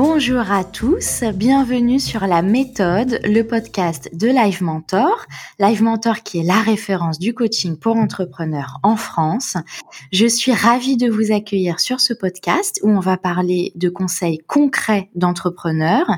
Bonjour à tous, bienvenue sur La Méthode, le podcast de Live Mentor. Live Mentor qui est la référence du coaching pour entrepreneurs en France. Je suis ravie de vous accueillir sur ce podcast où on va parler de conseils concrets d'entrepreneurs.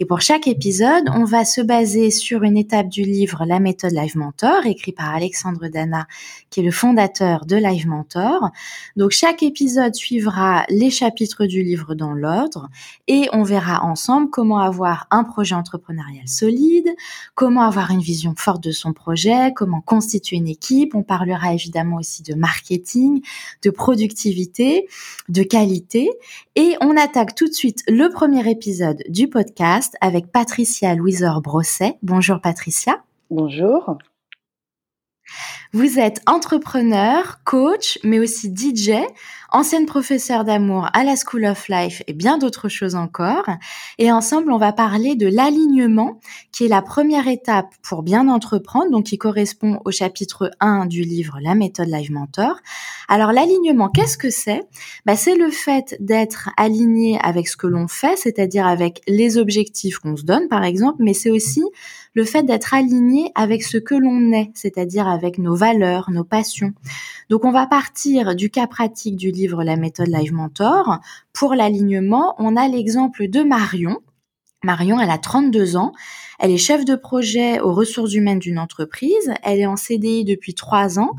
Et pour chaque épisode, on va se baser sur une étape du livre La Méthode Live Mentor, écrit par Alexandre Dana, qui est le fondateur de Live Mentor. Donc chaque épisode suivra les chapitres du livre dans l'ordre et on verra ensemble comment avoir un projet entrepreneurial solide, comment avoir une vision forte de son projet, comment constituer une équipe. On parlera évidemment aussi de marketing, de productivité, de qualité. Et on attaque tout de suite le premier épisode du podcast avec Patricia Louiseur Brosset. Bonjour Patricia. Bonjour. Vous êtes entrepreneur, coach, mais aussi DJ, ancienne professeure d'amour à la School of Life et bien d'autres choses encore. Et ensemble, on va parler de l'alignement, qui est la première étape pour bien entreprendre, donc qui correspond au chapitre 1 du livre La méthode Live Mentor. Alors l'alignement, qu'est-ce que c'est? Bah, C'est le fait d'être aligné avec ce que l'on fait, c'est-à-dire avec les objectifs qu'on se donne, par exemple, mais c'est aussi le fait d'être aligné avec ce que l'on est, c'est-à-dire avec nos valeurs, nos passions. Donc on va partir du cas pratique du livre La méthode Live Mentor. Pour l'alignement, on a l'exemple de Marion. Marion, elle a 32 ans. Elle est chef de projet aux ressources humaines d'une entreprise. Elle est en CDI depuis trois ans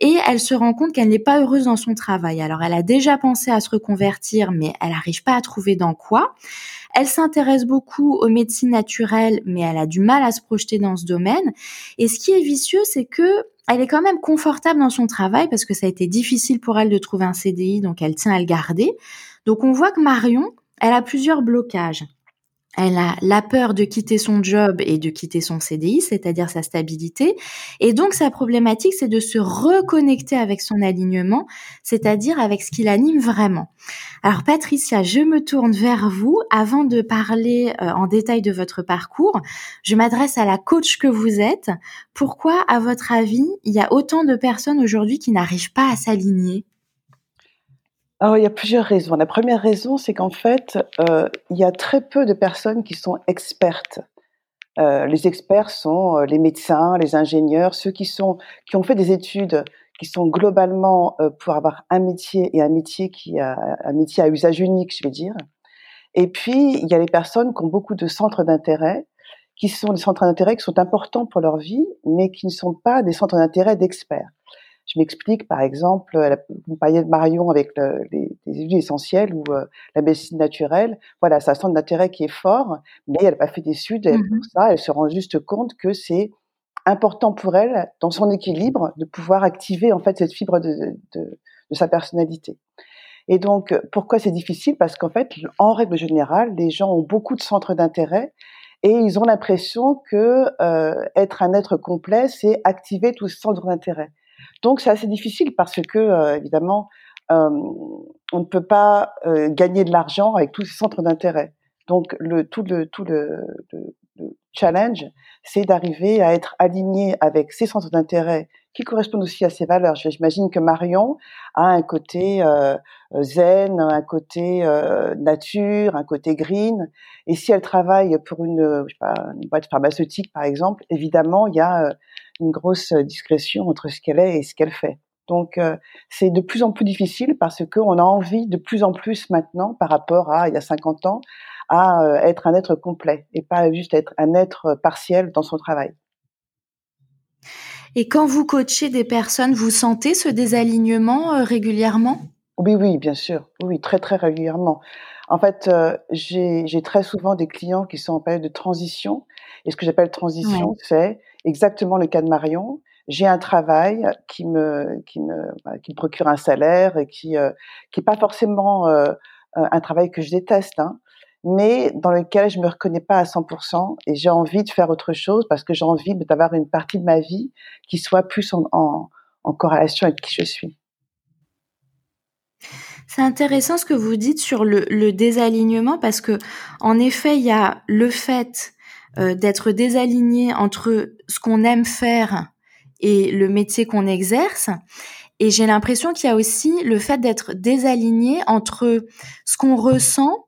et elle se rend compte qu'elle n'est pas heureuse dans son travail. Alors, elle a déjà pensé à se reconvertir, mais elle n'arrive pas à trouver dans quoi. Elle s'intéresse beaucoup aux médecines naturelles, mais elle a du mal à se projeter dans ce domaine. Et ce qui est vicieux, c'est que elle est quand même confortable dans son travail parce que ça a été difficile pour elle de trouver un CDI, donc elle tient à le garder. Donc on voit que Marion, elle a plusieurs blocages. Elle a la peur de quitter son job et de quitter son CDI, c'est-à-dire sa stabilité. Et donc, sa problématique, c'est de se reconnecter avec son alignement, c'est-à-dire avec ce qui l'anime vraiment. Alors, Patricia, je me tourne vers vous. Avant de parler euh, en détail de votre parcours, je m'adresse à la coach que vous êtes. Pourquoi, à votre avis, il y a autant de personnes aujourd'hui qui n'arrivent pas à s'aligner? Alors, il y a plusieurs raisons. La première raison, c'est qu'en fait, euh, il y a très peu de personnes qui sont expertes. Euh, les experts sont euh, les médecins, les ingénieurs, ceux qui sont qui ont fait des études qui sont globalement pour avoir un métier et un métier qui a un métier à usage unique, je vais dire. Et puis il y a les personnes qui ont beaucoup de centres d'intérêt, qui sont des centres d'intérêt qui sont importants pour leur vie, mais qui ne sont pas des centres d'intérêt d'experts. Je m'explique, par exemple, vous parliez de Marion avec les, huiles essentielles ou euh, la médecine naturelle. Voilà, ça centre d'intérêt qui est fort, mais elle n'a pas fait d'études pour ça. Elle se rend juste compte que c'est important pour elle, dans son équilibre, de pouvoir activer en fait cette fibre de, de, de sa personnalité. Et donc, pourquoi c'est difficile? Parce qu'en fait, en règle générale, les gens ont beaucoup de centres d'intérêt et ils ont l'impression que euh, être un être complet, c'est activer tous ces centres d'intérêt. Donc c'est assez difficile parce que euh, évidemment euh, on ne peut pas euh, gagner de l'argent avec tous ces centres d'intérêt. Donc le tout le tout le, challenge, c'est d'arriver à être aligné avec ces centres d'intérêt qui correspondent aussi à ses valeurs. J'imagine que Marion a un côté zen, un côté nature, un côté green. Et si elle travaille pour une, je sais pas, une boîte pharmaceutique, par exemple, évidemment, il y a une grosse discrétion entre ce qu'elle est et ce qu'elle fait. Donc euh, c'est de plus en plus difficile parce qu'on a envie de plus en plus maintenant par rapport à il y a 50 ans à euh, être un être complet et pas juste être un être partiel dans son travail. Et quand vous coachez des personnes, vous sentez ce désalignement euh, régulièrement? Oui, oui, bien sûr. Oui, très, très régulièrement. En fait, j'ai très souvent des clients qui sont en période de transition. Et ce que j'appelle transition, c'est exactement le cas de Marion. J'ai un travail qui me, qui me, qui me procure un salaire et qui, euh, qui est pas forcément euh, un travail que je déteste, hein, mais dans lequel je me reconnais pas à 100% et j'ai envie de faire autre chose parce que j'ai envie d'avoir une partie de ma vie qui soit plus en, corrélation avec qui je suis. C'est intéressant ce que vous dites sur le, le, désalignement parce que en effet, il y a le fait euh, d'être désaligné entre ce qu'on aime faire et le métier qu'on exerce. Et j'ai l'impression qu'il y a aussi le fait d'être désaligné entre ce qu'on ressent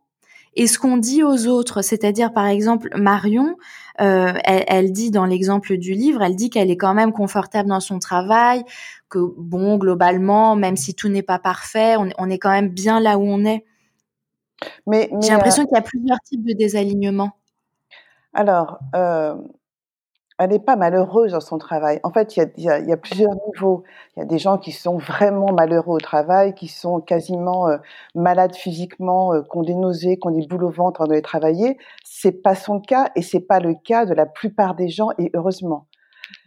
et ce qu'on dit aux autres. C'est-à-dire, par exemple, Marion, euh, elle, dit dans l'exemple du livre, elle dit qu'elle est quand même confortable dans son travail, que bon, globalement, même si tout n'est pas parfait, on, est quand même bien là où on est. Mais, j'ai l'impression qu'il y a plusieurs types de désalignement. Alors, elle n'est pas malheureuse dans son travail. En fait, il y a, plusieurs niveaux. Il y a des gens qui sont vraiment malheureux au travail, qui sont quasiment euh, malades physiquement, euh, qui ont des nausées, qui ont des boules au ventre en de travailler. C'est pas son cas et c'est pas le cas de la plupart des gens et heureusement.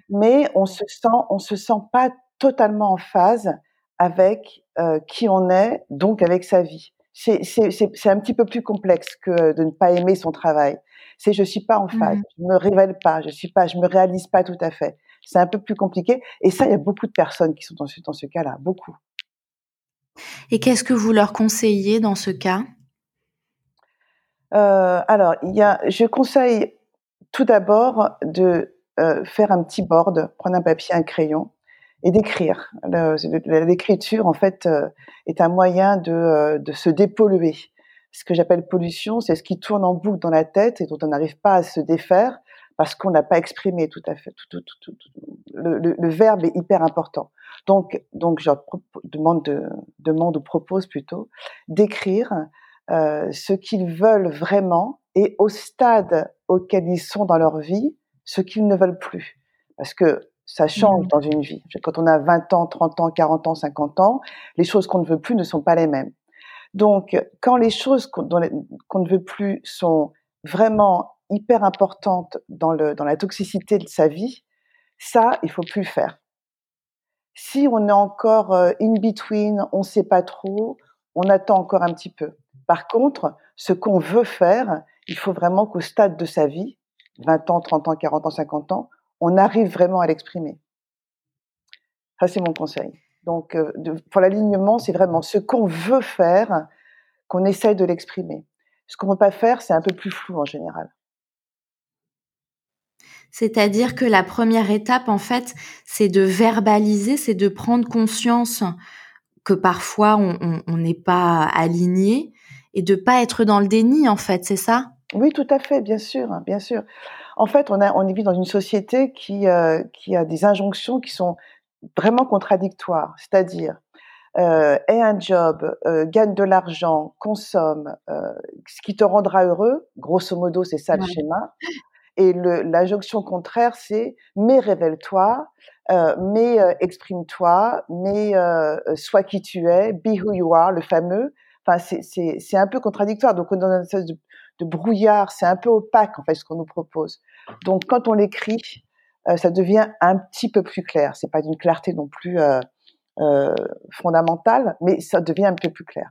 Mais on se sent, on se sent pas totalement en phase avec euh, qui on est, donc avec sa vie. C'est un petit peu plus complexe que de ne pas aimer son travail c'est je suis pas en phase, mmh. je me révèle pas, je suis pas, je me réalise pas tout à fait. C'est un peu plus compliqué. Et ça, il y a beaucoup de personnes qui sont dans ce, dans ce cas-là, beaucoup. Et qu'est-ce que vous leur conseillez dans ce cas? Euh, Alors, il y a, je conseille tout d'abord de euh, faire un petit board, prendre un papier, un crayon et d'écrire. L'écriture, en fait, euh, est un moyen de, de se dépolluer ce que j'appelle pollution, c'est ce qui tourne en boucle dans la tête et dont on n'arrive pas à se défaire parce qu'on n'a pas exprimé tout à fait. Tout, tout, tout, le, verbe est hyper important. Donc, donc je demande, de, demande ou propose plutôt d'écrire euh, ce qu'ils veulent vraiment et au stade auquel ils sont dans leur vie, ce qu'ils ne veulent plus. Parce que ça change mmh. dans une vie. Quand on a 20 ans, 30 ans, 40 ans, 50 ans, les choses qu'on ne veut plus ne sont pas les mêmes. Donc, quand les choses qu'on ne veut plus sont vraiment hyper importantes dans, la toxicité de sa vie, ça, il faut plus faire. Si on est encore euh, in between, on ne sait pas trop, on attend encore un petit peu. Par contre, ce qu'on veut faire, il faut vraiment qu'au stade de sa vie, 20 ans, 30 ans, 40 ans, 50 ans, on arrive vraiment à l'exprimer. Ça, c'est mon conseil. Donc, euh, pour l'alignement, c'est vraiment ce qu'on veut faire, qu'on essaye de l'exprimer. Ce qu'on ne veut pas faire, c'est un peu plus flou en général. C'est-à-dire que la première étape, en fait, c'est de verbaliser, c'est de prendre conscience que parfois on n'est pas aligné et de pas être dans le déni, en fait, c'est ça? Oui, tout à fait, bien sûr, bien sûr. En fait, on, a, on vit dans une société qui, euh, qui a des injonctions qui sont vraiment contradictoire, c'est-à-dire euh, aie un job, euh, gagne de l'argent, consomme, euh, ce qui te rendra heureux, grosso modo, c'est ça le schéma. Et l'injonction contraire, c'est mais révèle-toi, euh, mais exprime-toi, mais sois qui tu es, be who you are, le fameux. Enfin, c'est un peu contradictoire. Donc, on est dans une espèce de, de brouillard, c'est un peu opaque en fait ce qu'on nous propose. Donc, quand on l'écrit, ça devient un petit peu plus clair. C'est pas d'une clarté non plus euh, euh, fondamentale, mais ça devient un peu plus clair.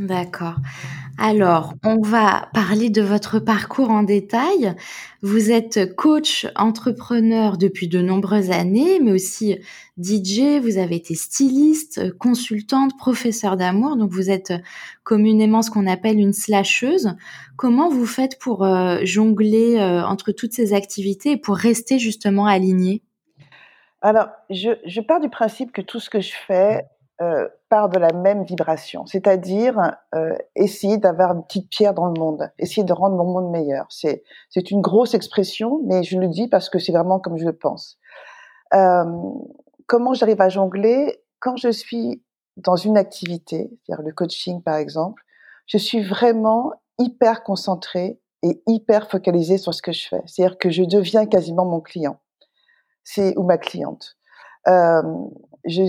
D'accord. Alors, on va parler de votre parcours en détail. Vous êtes coach entrepreneur depuis de nombreuses années, mais aussi DJ, vous avez été styliste, consultante, professeur d'amour, donc vous êtes communément ce qu'on appelle une slasheuse. Comment vous faites pour euh, jongler euh, entre toutes ces activités et pour rester justement aligné Alors, je, je pars du principe que tout ce que je fais, euh, part de la même vibration, c'est-à-dire euh, essayer d'avoir une petite pierre dans le monde, essayer de rendre mon monde meilleur. C'est c'est une grosse expression, mais je le dis parce que c'est vraiment comme je le pense. Euh, comment j'arrive à jongler? Quand je suis dans une activité, c'est-à-dire le coaching par exemple, je suis vraiment hyper concentrée et hyper focalisée sur ce que je fais. C'est-à-dire que je deviens quasiment mon client, c'est ou ma cliente. Euh, je,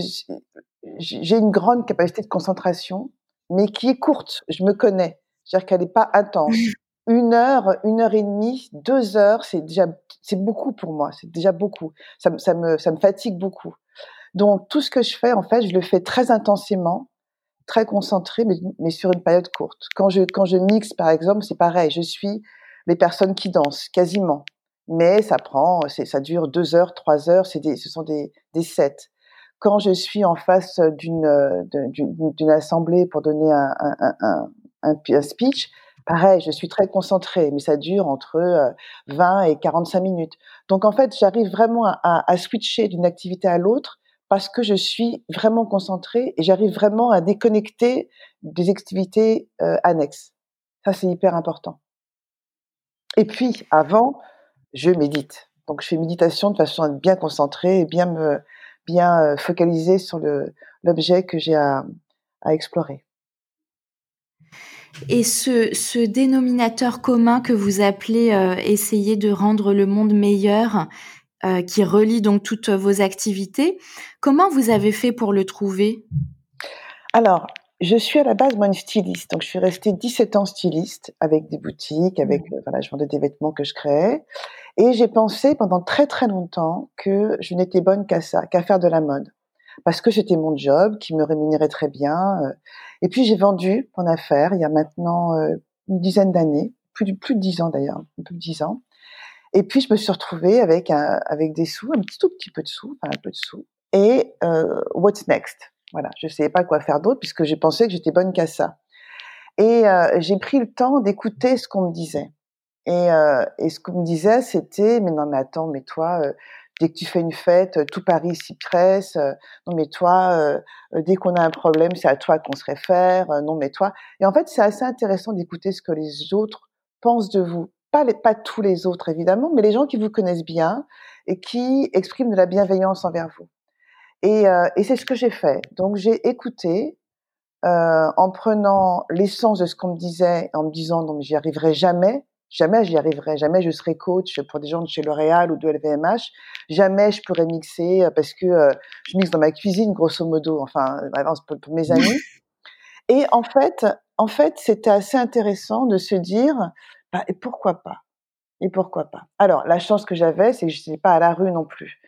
j'ai une grande capacité de concentration, mais qui est courte. Je me connais. C'est-à-dire qu'elle n'est pas intense. Une heure, une heure et demie, deux heures, c'est déjà, c'est beaucoup pour moi. C'est déjà beaucoup. Ça, ça, me, ça me fatigue beaucoup. Donc, tout ce que je fais, en fait, je le fais très intensément, très concentré, mais, mais sur une période courte. Quand je, quand je mixe, par exemple, c'est pareil. Je suis les personnes qui dansent, quasiment. Mais ça prend, ça dure deux heures, trois heures, c'est des, ce sont des, des sets quand je suis en face d'une d'une assemblée pour donner un, un, un, un, speech, pareil, je suis très concentrée, mais ça dure entre 20 euh, et 45 minutes. Donc en fait, j'arrive vraiment à, à switcher d'une activité à l'autre parce que je suis vraiment concentrée et j'arrive vraiment à déconnecter des activités euh, annexes. Ça, c'est hyper important. Et puis, avant, je médite. Donc, je fais méditation de façon à être bien concentrée et bien me, bien euh, focaliser sur l'objet que j'ai à, à explorer. Et ce, ce, dénominateur commun que vous appelez euh, essayer de rendre le monde meilleur, euh, qui relie donc toutes vos activités, comment vous avez fait pour le trouver? Alors, je suis à la base moi une styliste, donc je suis restée 17 ans styliste avec des boutiques, avec mmh. euh, voilà, je vendais des vêtements que je créais, et j'ai pensé pendant très très longtemps que je n'étais bonne qu'à ça, qu'à faire de la mode, parce que c'était mon job qui me rémunérait très bien. Euh. Et puis j'ai vendu mon affaire il y a maintenant euh, une dizaine d'années, plus de plus de dix ans d'ailleurs, plus de dix ans. Et puis je me suis retrouvée avec un, avec des sous, un petit tout petit peu de sous, enfin un peu de sous. Et euh, what's next? Voilà, je ne savais pas quoi faire d'autre puisque j'ai pensé que j'étais bonne qu'à ça. Et euh, j'ai pris le temps d'écouter ce qu'on me disait. Et, euh, et ce qu'on me disait, c'était mais non mais attends, mais toi, euh, dès que tu fais une fête, tout Paris s'y presse. Euh, non mais toi, euh, dès qu'on a un problème, c'est à toi qu'on se réfère. non mais toi. Et en fait, c'est assez intéressant d'écouter ce que les autres pensent de vous. Pas, les, pas tous les autres évidemment, mais les gens qui vous connaissent bien et qui expriment de la bienveillance envers vous. Et, euh, et c'est ce que j'ai fait. Donc j'ai écouté euh, en prenant l'essence de ce qu'on me disait, en me disant non mais j'y arriverai jamais, jamais j'y arriverai, jamais je serai coach pour des gens de chez L'Oréal ou de LVMH, jamais je pourrais mixer euh, parce que euh, je mixe dans ma cuisine grosso modo, enfin pour, pour mes amis. Et en fait, en fait, c'était assez intéressant de se dire bah, et pourquoi pas? Et pourquoi pas? Alors la chance que j'avais, c'est que je n'étais pas à la rue non plus.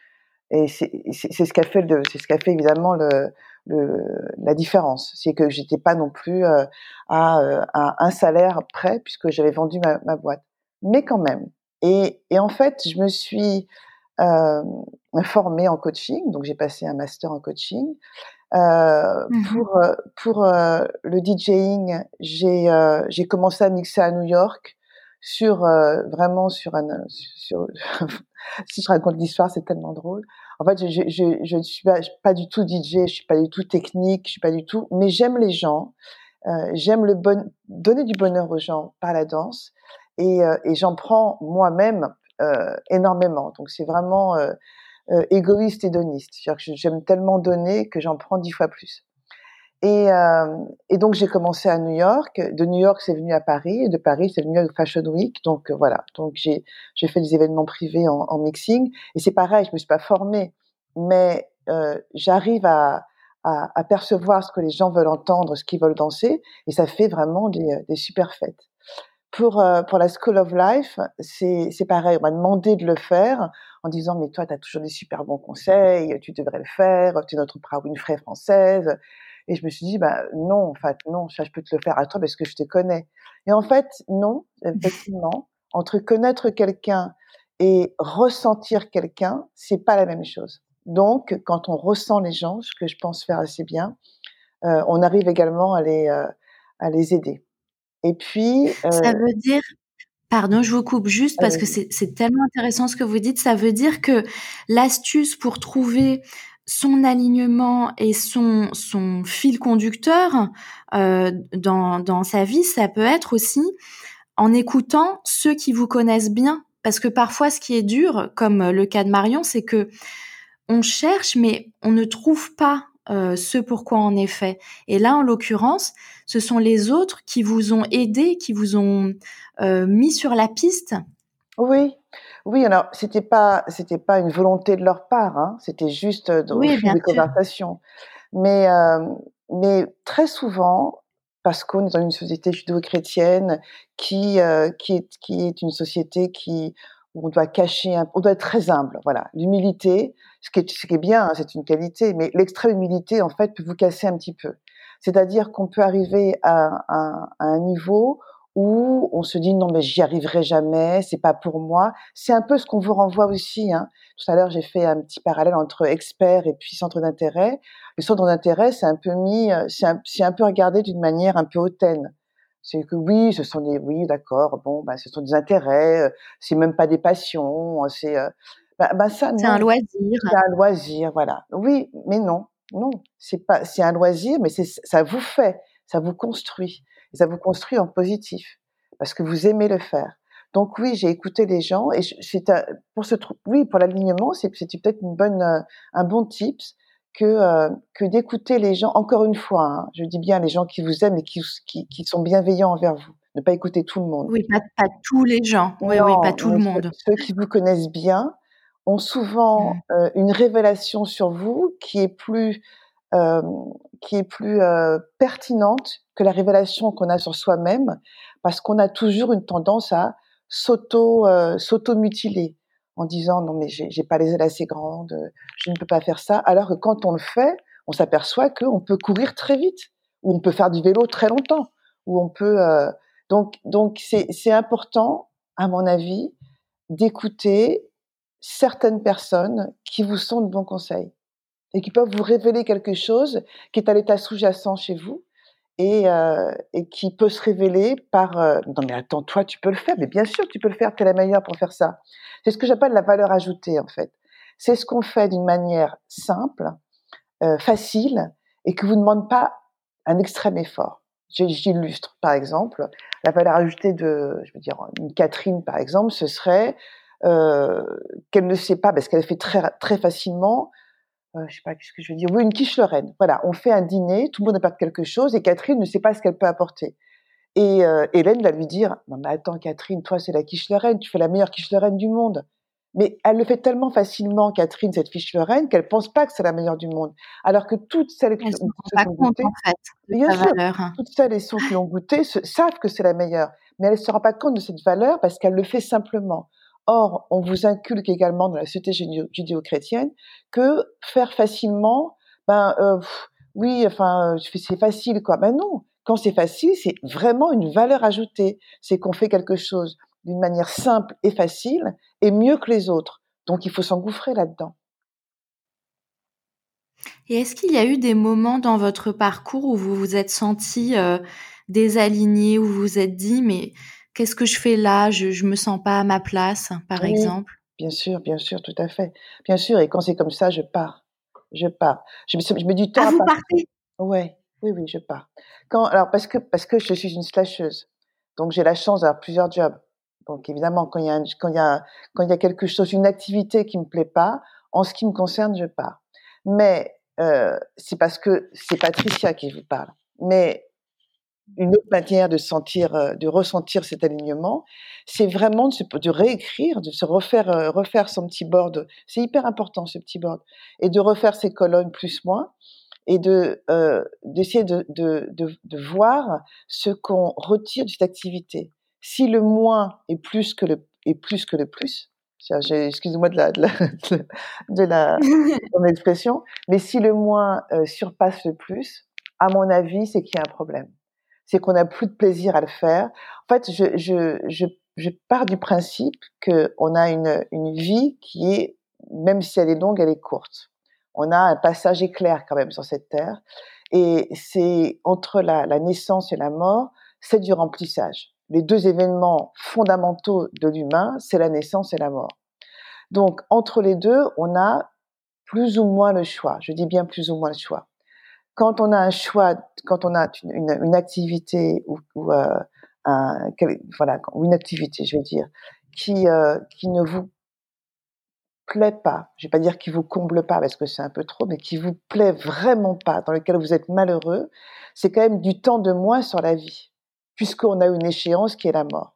Et c'est ce qu'a fait, c'est ce qu'a fait évidemment le, le, la différence. C'est que j'étais pas non plus euh, à, euh, à, un salaire près puisque j'avais vendu ma, ma, boîte. Mais quand même. Et, et, en fait, je me suis euh, formée en coaching. Donc j'ai passé un master en coaching. Euh, mmh pour pour le DJing, j'ai j'ai commencé à mixer à New York sur vraiment sur un sur si je raconte l'histoire, c'est tellement drôle. En fait, je, ne suis pas, pas, du tout DJ, je suis pas du tout technique, je suis pas du tout, mais j'aime les gens, euh, j'aime le bon, donner du bonheur aux gens par la danse, et, euh, et j'en prends moi-même euh, énormément. Donc c'est vraiment euh, euh, égoïste et doniste. J'aime tellement donner que j'en prends dix fois plus. Et, euh, et, donc j'ai commencé à New York. De New York, c'est venu à Paris. Et de Paris, c'est venu à Fashion Week. Donc euh, voilà. Donc j'ai fait des événements privés en, en mixing. Et c'est pareil, je me suis pas formée, mais euh, j'arrive à, à, à, percevoir ce que les gens veulent entendre, ce qu'ils veulent danser, et ça fait vraiment des, des super fêtes. Pour euh, pour la School of Life, c'est c'est pareil. On m'a demandé de le faire en disant mais toi, tu as toujours des super bons conseils, tu devrais le faire. Tu es notre Oprah Winfrey française. Et je me suis dit, bah non, en fait, non, ça je peux te le faire à toi parce que je te connais. Et en fait, non, effectivement, entre connaître quelqu'un et ressentir quelqu'un, c'est pas la même chose. Donc, quand on ressent les gens, ce que je pense faire assez bien, euh, on arrive également à les, euh, à les aider. Et puis, euh, ça veut dire Pardon, je vous coupe juste parce que c'est tellement intéressant ce que vous dites. Ça veut dire que l'astuce pour trouver son alignement et son, fil conducteur euh, dans, sa vie, ça peut être aussi en écoutant ceux qui vous connaissent bien. Parce que parfois, ce qui est dur, comme le cas de Marion, c'est que on cherche, mais on ne trouve pas euh, ce pourquoi est fait. Et là, en l'occurrence, ce sont les autres qui vous ont aidé, qui vous ont euh, mis sur la piste. Oui, oui, alors c'était pas c'était pas une volonté de leur part, hein, c'était juste euh, au oui, des conversations. Mais euh, mais très souvent, parce qu'on est dans une société judéo-chrétienne qui euh, qui est qui est une société qui où on doit cacher, un, on doit être très humble. Voilà, l'humilité, ce qui est ce qui est bien, hein, c'est une qualité, mais l'extrême humilité en fait peut vous casser un petit peu. C'est-à-dire qu'on peut arriver à, à, à un niveau où on se dit non mais j'y arriverai jamais, c'est pas pour moi. C'est un peu ce qu'on vous renvoie aussi. Hein. Tout à l'heure j'ai fait un petit parallèle entre expert et puis centre d'intérêt. Le centre d'intérêt c'est un peu mis, euh, c'est un, un, peu regardé d'une manière un peu hautaine. C'est que oui, ce sont des oui d'accord, bon bah ce sont des intérêts, euh, c'est même pas des passions, c'est euh, Bah, bah ça, c'est un loisir. C'est un loisir, voilà. Oui, mais non, non, c'est pas, c'est un loisir, mais c'est, ça vous fait, ça vous construit, et ça vous construit en positif, parce que vous aimez le faire. Donc oui, j'ai écouté les gens et c'est pour ce oui pour l'alignement, c'est peut-être une bonne euh, un bon tips que euh, que d'écouter les gens. Encore une fois, hein, je dis bien les gens qui vous aiment et qui, qui, qui sont bienveillants envers vous. Ne pas écouter tout le monde. Oui, pas, pas tous les gens. Oui, oui, pas tout le monde. Ceux, qui vous connaissent bien ont souvent mmh. euh, une révélation sur vous qui est plus euh, qui est plus euh, pertinente que la révélation qu'on a sur soi-même, parce qu'on a toujours une tendance à s'auto euh, s'auto mutiler en disant non mais j'ai pas les ailes assez grandes, je ne peux pas faire ça. Alors que quand on le fait, on s'aperçoit qu'on peut courir très vite, ou on peut faire du vélo très longtemps, ou on peut euh, donc donc c'est c'est important à mon avis d'écouter certaines personnes qui vous sont de bons conseils et qui peuvent vous révéler quelque chose qui est à l'état sous-jacent chez vous et, euh, qui peut se révéler par euh, non mais attends toi tu peux le faire mais bien sûr tu peux le faire tu es la meilleure pour faire ça. C'est ce que j'appelle la valeur ajoutée en fait. C'est ce qu'on fait d'une manière simple euh, facile et qui vous demande pas un extrême effort. J'illustre par exemple la valeur ajoutée de je veux dire une Catherine par exemple ce serait qu'elle ne sait pas parce qu'elle fait très très facilement euh, je sais pas ce que je veux dire, oui, une quiche Lorraine. Voilà, on fait un dîner, tout le monde apporte quelque chose et Catherine ne sait pas ce qu'elle peut apporter. Et euh, Hélène va lui dire, non mais attends Catherine, toi c'est la quiche Lorraine, tu fais la meilleure quiche Lorraine du monde. Mais elle le fait tellement facilement, Catherine, cette quiche Lorraine, qu'elle pense pas que c'est la meilleure du monde. Alors que toutes celles qui ont goûté, bien sûr, hein. toutes celles et ceux qui ont goûté savent que c'est la meilleure, mais elle ne se rend pas compte de cette valeur parce qu'elle le fait simplement. Or, on vous inculque également dans la société judéo-chrétienne que faire facilement, ben euh, oui, enfin, euh, c'est facile quoi. Ben non, quand c'est facile, c'est vraiment une valeur ajoutée. C'est qu'on fait quelque chose d'une manière simple et facile et mieux que les autres. Donc, il faut s'engouffrer là-dedans. Et est-ce qu'il y a eu des moments dans votre parcours où vous vous êtes senti euh, désaligné, où vous vous êtes dit, mais qu'est-ce que je fais là? Je, je me sens pas à ma place, par exemple? Bien sûr, bien sûr, tout à fait. Bien sûr, et quand c'est comme ça, je pars. Je pars. Je, je mets du temps ah, vous partez? Ouais, oui, oui, je pars. Quand, alors parce que parce que je suis une slasheuse, donc j'ai la chance d'avoir plusieurs jobs. Donc évidemment, quand il y a quand il y a quand il y a quelque chose, une activité qui me plaît pas, en ce qui me concerne, je pars. Mais euh, c'est parce que c'est Patricia qui vous parle. Mais une autre manière de sentir, euh, de ressentir cet alignement, c'est vraiment de, se, de, réécrire, de se refaire, euh, refaire son petit board. C'est hyper important ce petit board et de refaire ses colonnes plus moins et de euh, d'essayer de, de, voir ce qu'on retire de cette activité. Si le moins est plus que le est plus que le plus, excusez-moi de la de la de la, de mon expression, mais si le moins euh, surpasse le plus, à mon avis, c'est qu'il y a un problème c'est qu'on n'a plus de plaisir à le faire. En fait, je, je, je, je pars du principe qu'on a une, une vie qui est, même si elle est longue, elle est courte. On a un passage éclair quand même sur cette terre. Et c'est entre la, la naissance et la mort, c'est du remplissage. Les deux événements fondamentaux de l'humain, c'est la naissance et la mort. Donc, entre les deux, on a plus ou moins le choix. Je dis bien plus ou moins le choix quand on a un choix, quand on a une, activité ou, ou euh, voilà, une activité, je vais dire, qui euh, qui ne vous plaît pas, je vais pas dire qui vous comble pas parce que c'est un peu trop, mais qui vous plaît vraiment pas, dans lequel vous êtes malheureux, c'est quand même du temps de moins sur la vie, puisqu'on a une échéance qui est la mort.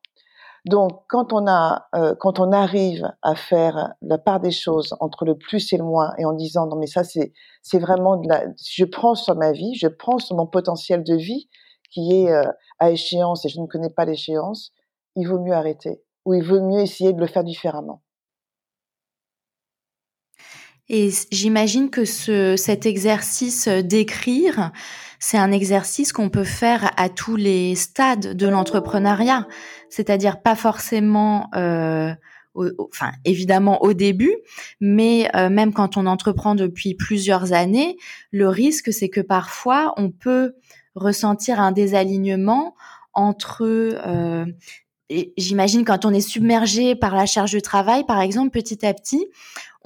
Donc, quand on a, euh, quand on arrive à faire la part des choses entre le plus et le moins, et en disant non mais ça c'est c'est vraiment je prends sur ma vie, je prends sur mon potentiel de vie qui est euh, à échéance et je ne connais pas l'échéance, il vaut mieux arrêter ou il vaut mieux essayer de le faire différemment. Et j'imagine que ce, cet exercice d'écrire, c'est un exercice qu'on peut faire à tous les stades de l'entrepreneuriat, c'est-à-dire pas forcément, euh, enfin évidemment au début, mais euh, même quand on entreprend depuis plusieurs années, le risque c'est que parfois on peut ressentir un désalignement entre euh, j'imagine quand on est submergé par la charge de travail, par exemple, petit à petit,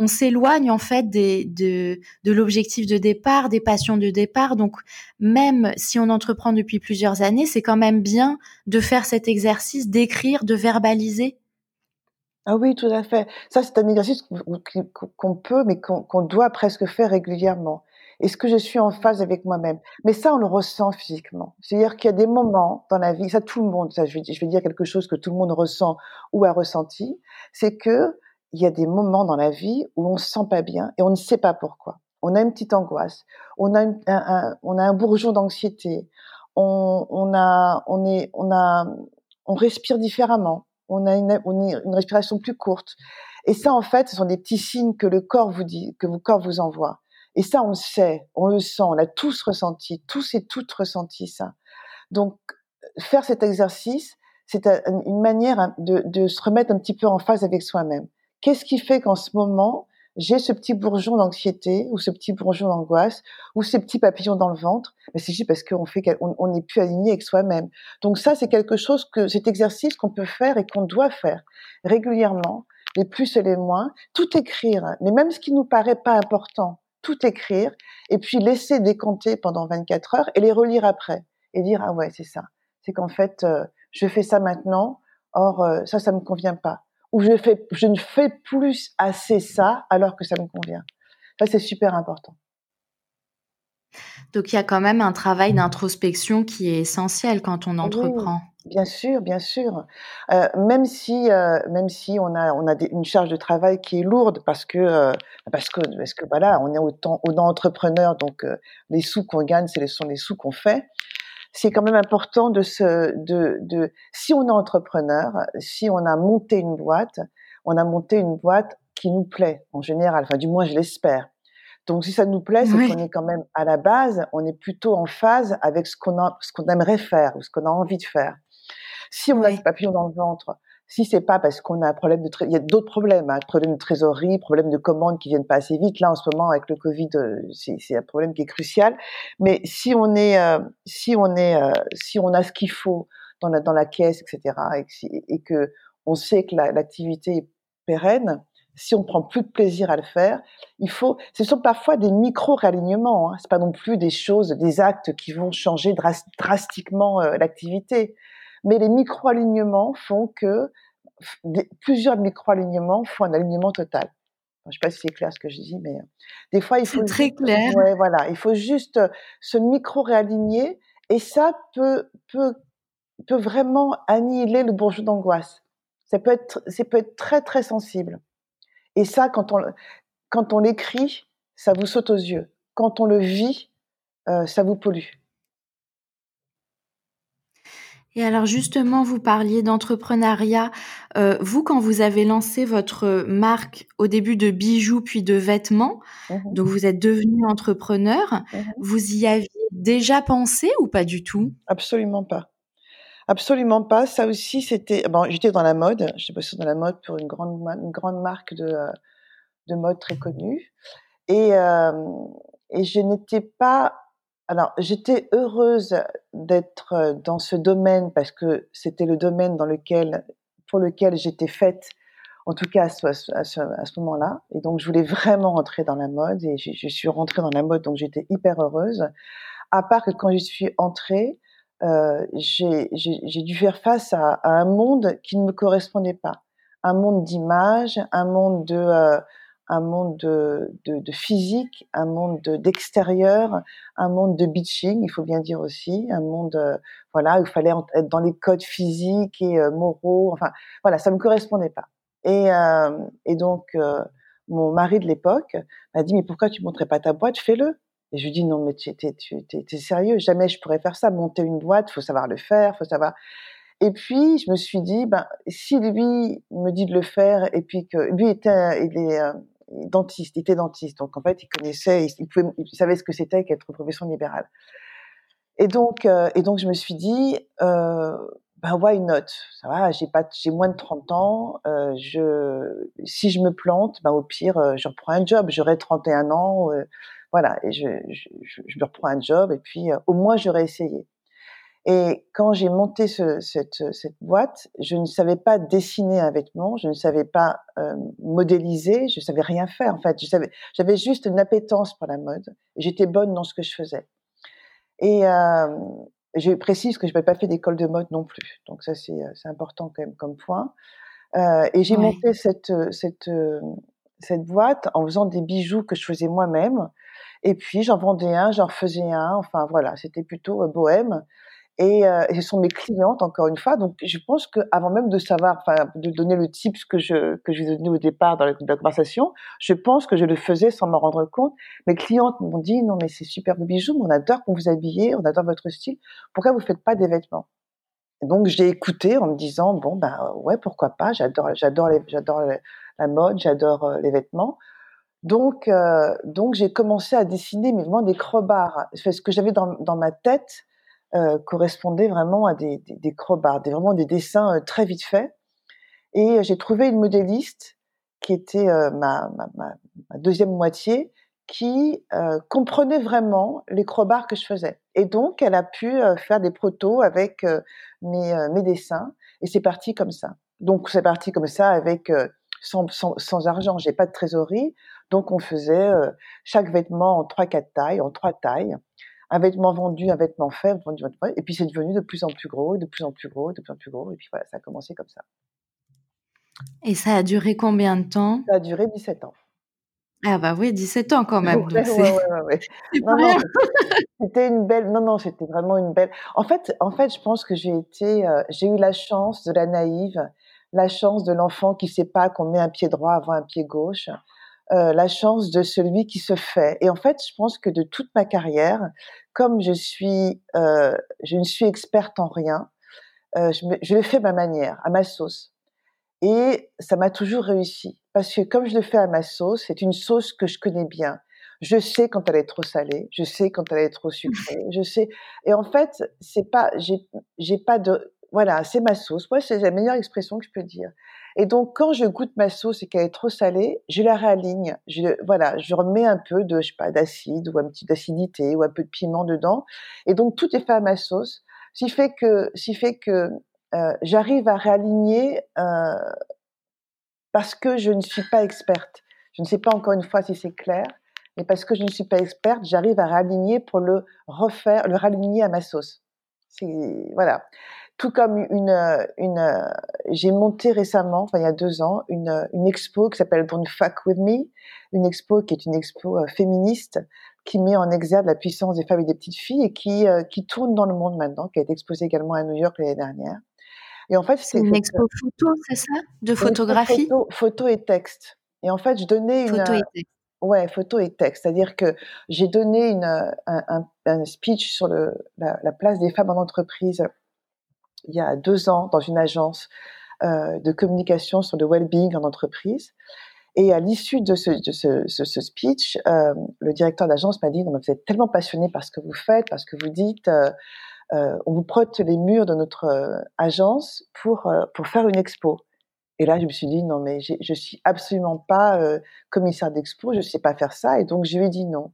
on s'éloigne en fait de, l'objectif de départ, des passions de départ. Donc, même si on entreprend depuis plusieurs années, c'est quand même bien de faire cet exercice, d'écrire, de verbaliser. Ah oui, tout à fait. Ça, c'est un exercice qu'on peut, mais qu'on doit presque faire régulièrement. Est-ce que je suis en phase avec moi-même Mais ça, on le ressent physiquement. C'est-à-dire qu'il y a des moments dans la vie, ça tout le monde, ça je je vais dire quelque chose que tout le monde ressent ou a ressenti, c'est que il y a des moments dans la vie où on se sent pas bien et on ne sait pas pourquoi. On a une petite angoisse, on a, un, on a un bourgeon d'anxiété, on, on, a, on, est, on, a, on respire différemment, on a une, une respiration plus courte. Et ça, en fait, ce sont des petits signes que le corps vous dit, que le corps vous envoie. Et ça, on le sait, on le sent, on l'a tous ressenti, tous et toutes ressenti ça. Donc, faire cet exercice, c'est une manière de, de, se remettre un petit peu en phase avec soi-même. Qu'est-ce qui fait qu'en ce moment, j'ai ce petit bourgeon d'anxiété ou ce petit bourgeon d'angoisse ou ces petits papillons dans le ventre? Mais c'est juste parce qu'on fait, on n'est plus aligné avec soi-même. Donc ça, c'est quelque chose que cet exercice qu'on peut faire et qu'on doit faire régulièrement, les plus et les moins, tout écrire, mais même ce qui nous paraît pas important, tout écrire et puis laisser décompter pendant 24 heures et les relire après et dire ah ouais c'est ça. C'est qu'en fait euh, je fais ça maintenant. Or euh, ça ça me convient pas ou je fais je ne fais plus assez ça alors que ça me convient ça c'est super important donc il y a quand même un travail d'introspection qui est essentiel quand on entreprend Bien sûr, bien sûr. Euh, même si, euh, même si on a, on a une charge de travail qui est lourde parce que, euh, parce que, parce que voilà, on est autant, autant entrepreneur, donc les sous qu'on gagne, ce sont les sous qu'on fait. C'est quand même important de se, de, de, si on est entrepreneur, si on a monté une boîte, on a monté une boîte qui nous plaît en général. Enfin, du moins, je l'espère. Donc, si ça nous plaît, c'est qu'on est quand même à la base, on est plutôt en phase avec ce qu'on ce qu'on aimerait faire ou ce qu'on a envie de faire. Si on a des papillons dans le ventre, si c'est pas parce qu'on a un problème de, il y a d'autres problèmes, hein, problème de trésorerie, problème de commandes qui viennent pas assez vite. Là, en ce moment, avec le Covid, euh, c'est un problème qui est crucial. Mais si on est, euh, si on est, euh, si on a ce qu'il faut dans la, dans la caisse, etc., et, et que on sait que l'activité est pérenne, si on prend plus de plaisir à le faire, il faut. Ce sont parfois des micro réalignements. Hein, c'est pas non plus des choses, des actes qui vont changer drastiquement l'activité mais les micro-alignements font que plusieurs micro-alignements font un alignement total. je ne sais pas si c'est clair ce que je dis, mais euh, des fois il faut. Très clair. Ouais, voilà, il faut juste se micro-réaligner et ça peut peut peut vraiment annihiler le bourgeon d'angoisse. Ça peut être ça peut être très très sensible. Et ça, quand on quand on l'écrit, ça vous saute aux yeux. Quand on le vit, euh, ça vous pollue. Et alors justement, vous parliez d'entrepreneuriat. Euh, vous, quand vous avez lancé votre marque au début de bijoux puis de vêtements, mmh donc vous êtes devenu entrepreneur, mmh vous y aviez déjà pensé ou pas du tout? Absolument pas. Absolument pas. Ça aussi, c'était. Bon, j'étais dans la mode. J'étais passée dans la mode pour une grande, une grande marque de, de mode très connue. Et, euh, et je n'étais pas alors, j'étais heureuse d'être dans ce domaine parce que c'était le domaine dans lequel, pour lequel j'étais faite, en tout cas à ce, moment-là. Et donc, je voulais vraiment rentrer dans la mode et je, suis rentrée dans la mode, donc j'étais hyper heureuse. À part que quand je suis entrée, euh, j'ai dû faire face à, un monde qui ne me correspondait pas. Un monde d'image, un monde de... Euh, un monde de, physique, un monde d'extérieur, un monde de bitching, il faut bien dire aussi, un monde euh, voilà où il fallait être dans les codes physiques et euh, moraux. Enfin voilà, ça me correspondait pas. Et, euh, et donc mon mari de l'époque m'a dit mais pourquoi tu montrais pas ta boîte, fais-le. Et je lui dis non mais tu es, sérieux, jamais je pourrais faire ça, monter une boîte, faut savoir le faire, faut savoir. Et puis, je me suis dit, ben, si lui me dit de le faire, et puis que lui était, il est, dentiste, il était dentiste, donc en fait il connaissait, il, pouvait, il savait ce que c'était qu'être profession libérale. Et donc, euh, et donc je me suis dit, euh, ben why not? Ça va, j'ai pas, j'ai moins de 30 ans. Euh, je, si je me plante, ben au pire, euh, je reprends un job. J'aurai 31 ans, euh, voilà, et je, je, je, je, reprends un job et puis au moins j'aurais essayé. Et quand j'ai monté ce, cette, cette, boîte, je ne savais pas dessiner un vêtement, je ne savais pas euh, modéliser, je savais rien faire. En fait, j'avais juste une appétence pour la mode. J'étais bonne dans ce que je faisais. Et euh, je précise que je n'avais pas fait d'école de mode non plus. Donc ça, c'est, c'est important quand même comme point. Euh, et j'ai monté cette, cette, cette boîte en faisant des bijoux que je faisais moi-même. Et puis j'en vendais un, j'en refaisais un. Enfin voilà, c'était plutôt euh, bohème. Et, euh, et, ce sont mes clientes encore une fois. Donc je pense que avant même de savoir, enfin de donner le tips que je que je donné au départ dans la, conversation, je pense que je le faisais sans m'en rendre compte. Mes clientes m'ont dit non mais c'est super vos bijoux, on adore qu'on vous habillez, on adore votre style. Pourquoi vous faites pas des vêtements? Donc j'ai écouté en me disant bon ben ouais pourquoi pas, j'adore j'adore j'adore la mode, j'adore euh, les vêtements. Donc, euh, donc j'ai commencé à dessiner mais vraiment des crobards. Ce que j'avais dans, dans ma tête euh, correspondait vraiment à des, des, des crobards, des, vraiment des dessins euh, très vite faits. Et j'ai trouvé une modéliste qui était euh, ma, ma, ma, deuxième moitié, qui euh, comprenait vraiment les crobards que je faisais. Et donc, elle a pu faire des protos avec mes, mes dessins. Et c'est parti comme ça. Donc, c'est parti comme ça avec sans, sans, sans argent. J'ai pas de trésorerie. Donc on faisait euh, chaque vêtement en trois quatre tailles, en trois tailles. Un vêtement vendu, un vêtement fait, vendu, et puis c'est devenu de plus en plus gros, de plus en plus gros, de plus en plus gros, et puis voilà, ça a commencé comme ça. Et ça a duré combien de temps? Ça a duré 17 ans. Ah bah oui, 17 ans quand même. Ouais, ouais, ouais, c'était une belle. Non, non, c'était vraiment une belle. En fait, en fait, je pense que j'ai été, euh, j'ai eu la chance de la naïve, la chance de l'enfant qui sait pas qu'on met un pied droit avant un pied gauche, euh, la chance de celui qui se fait. Et en fait, je pense que de toute ma carrière, comme je suis, euh, je ne suis experte en rien, euh, je, me, je, le fais à ma manière, à ma sauce. Et ça m'a toujours réussi parce que comme je le fais à ma sauce, c'est une sauce que je connais bien. Je sais quand elle est trop salée, je sais quand elle est trop sucrée, je sais. Et en fait, c'est pas, j'ai, j'ai pas de, voilà, c'est ma sauce. Moi, c'est la meilleure expression que je peux dire. Et donc, quand je goûte ma sauce et qu'elle est trop salée, je la réaligne. Je, voilà, je remets un peu de, je sais pas, d'acide ou un petit d'acidité ou un peu de piment dedans. Et donc, tout est fait à ma sauce. Ce qui fait que, ce qui fait que euh, j'arrive à réaligner euh, parce que je ne suis pas experte. Je ne sais pas encore une fois si c'est clair, mais parce que je ne suis pas experte, j'arrive à réaligner pour le refaire, le réaligner à ma sauce. Voilà. Tout comme une, euh, une, euh, j'ai monté récemment, enfin il y a deux ans, une, euh, une expo qui s'appelle Don't Fuck With Me, une expo qui est une expo féministe qui met en exergue la puissance des femmes et des petites filles et qui, qui tourne dans le monde maintenant, qui a été exposée également à New York l'année dernière. Et en fait, c'est une expo photo, c'est ça, de photographie? Photo, photo, et texte. Et en fait, je donnais une. Photo et texte. Ouais, photo et texte. C'est-à-dire que j'ai donné une, un, un, un, speech sur le, la, la, place des femmes en entreprise il y a deux ans dans une agence euh, de communication sur le well-being en entreprise. Et à l'issue de ce, ce, ce, ce speech, euh, le directeur d'agence m'a dit, vous êtes tellement passionné par ce que vous faites, parce que vous dites, euh, on vous prête les murs de notre agence pour, pour faire une expo. Et là, je me suis dit, non, mais je suis absolument pas commissaire d'expo, je sais pas faire ça. Et donc, je lui ai dit non.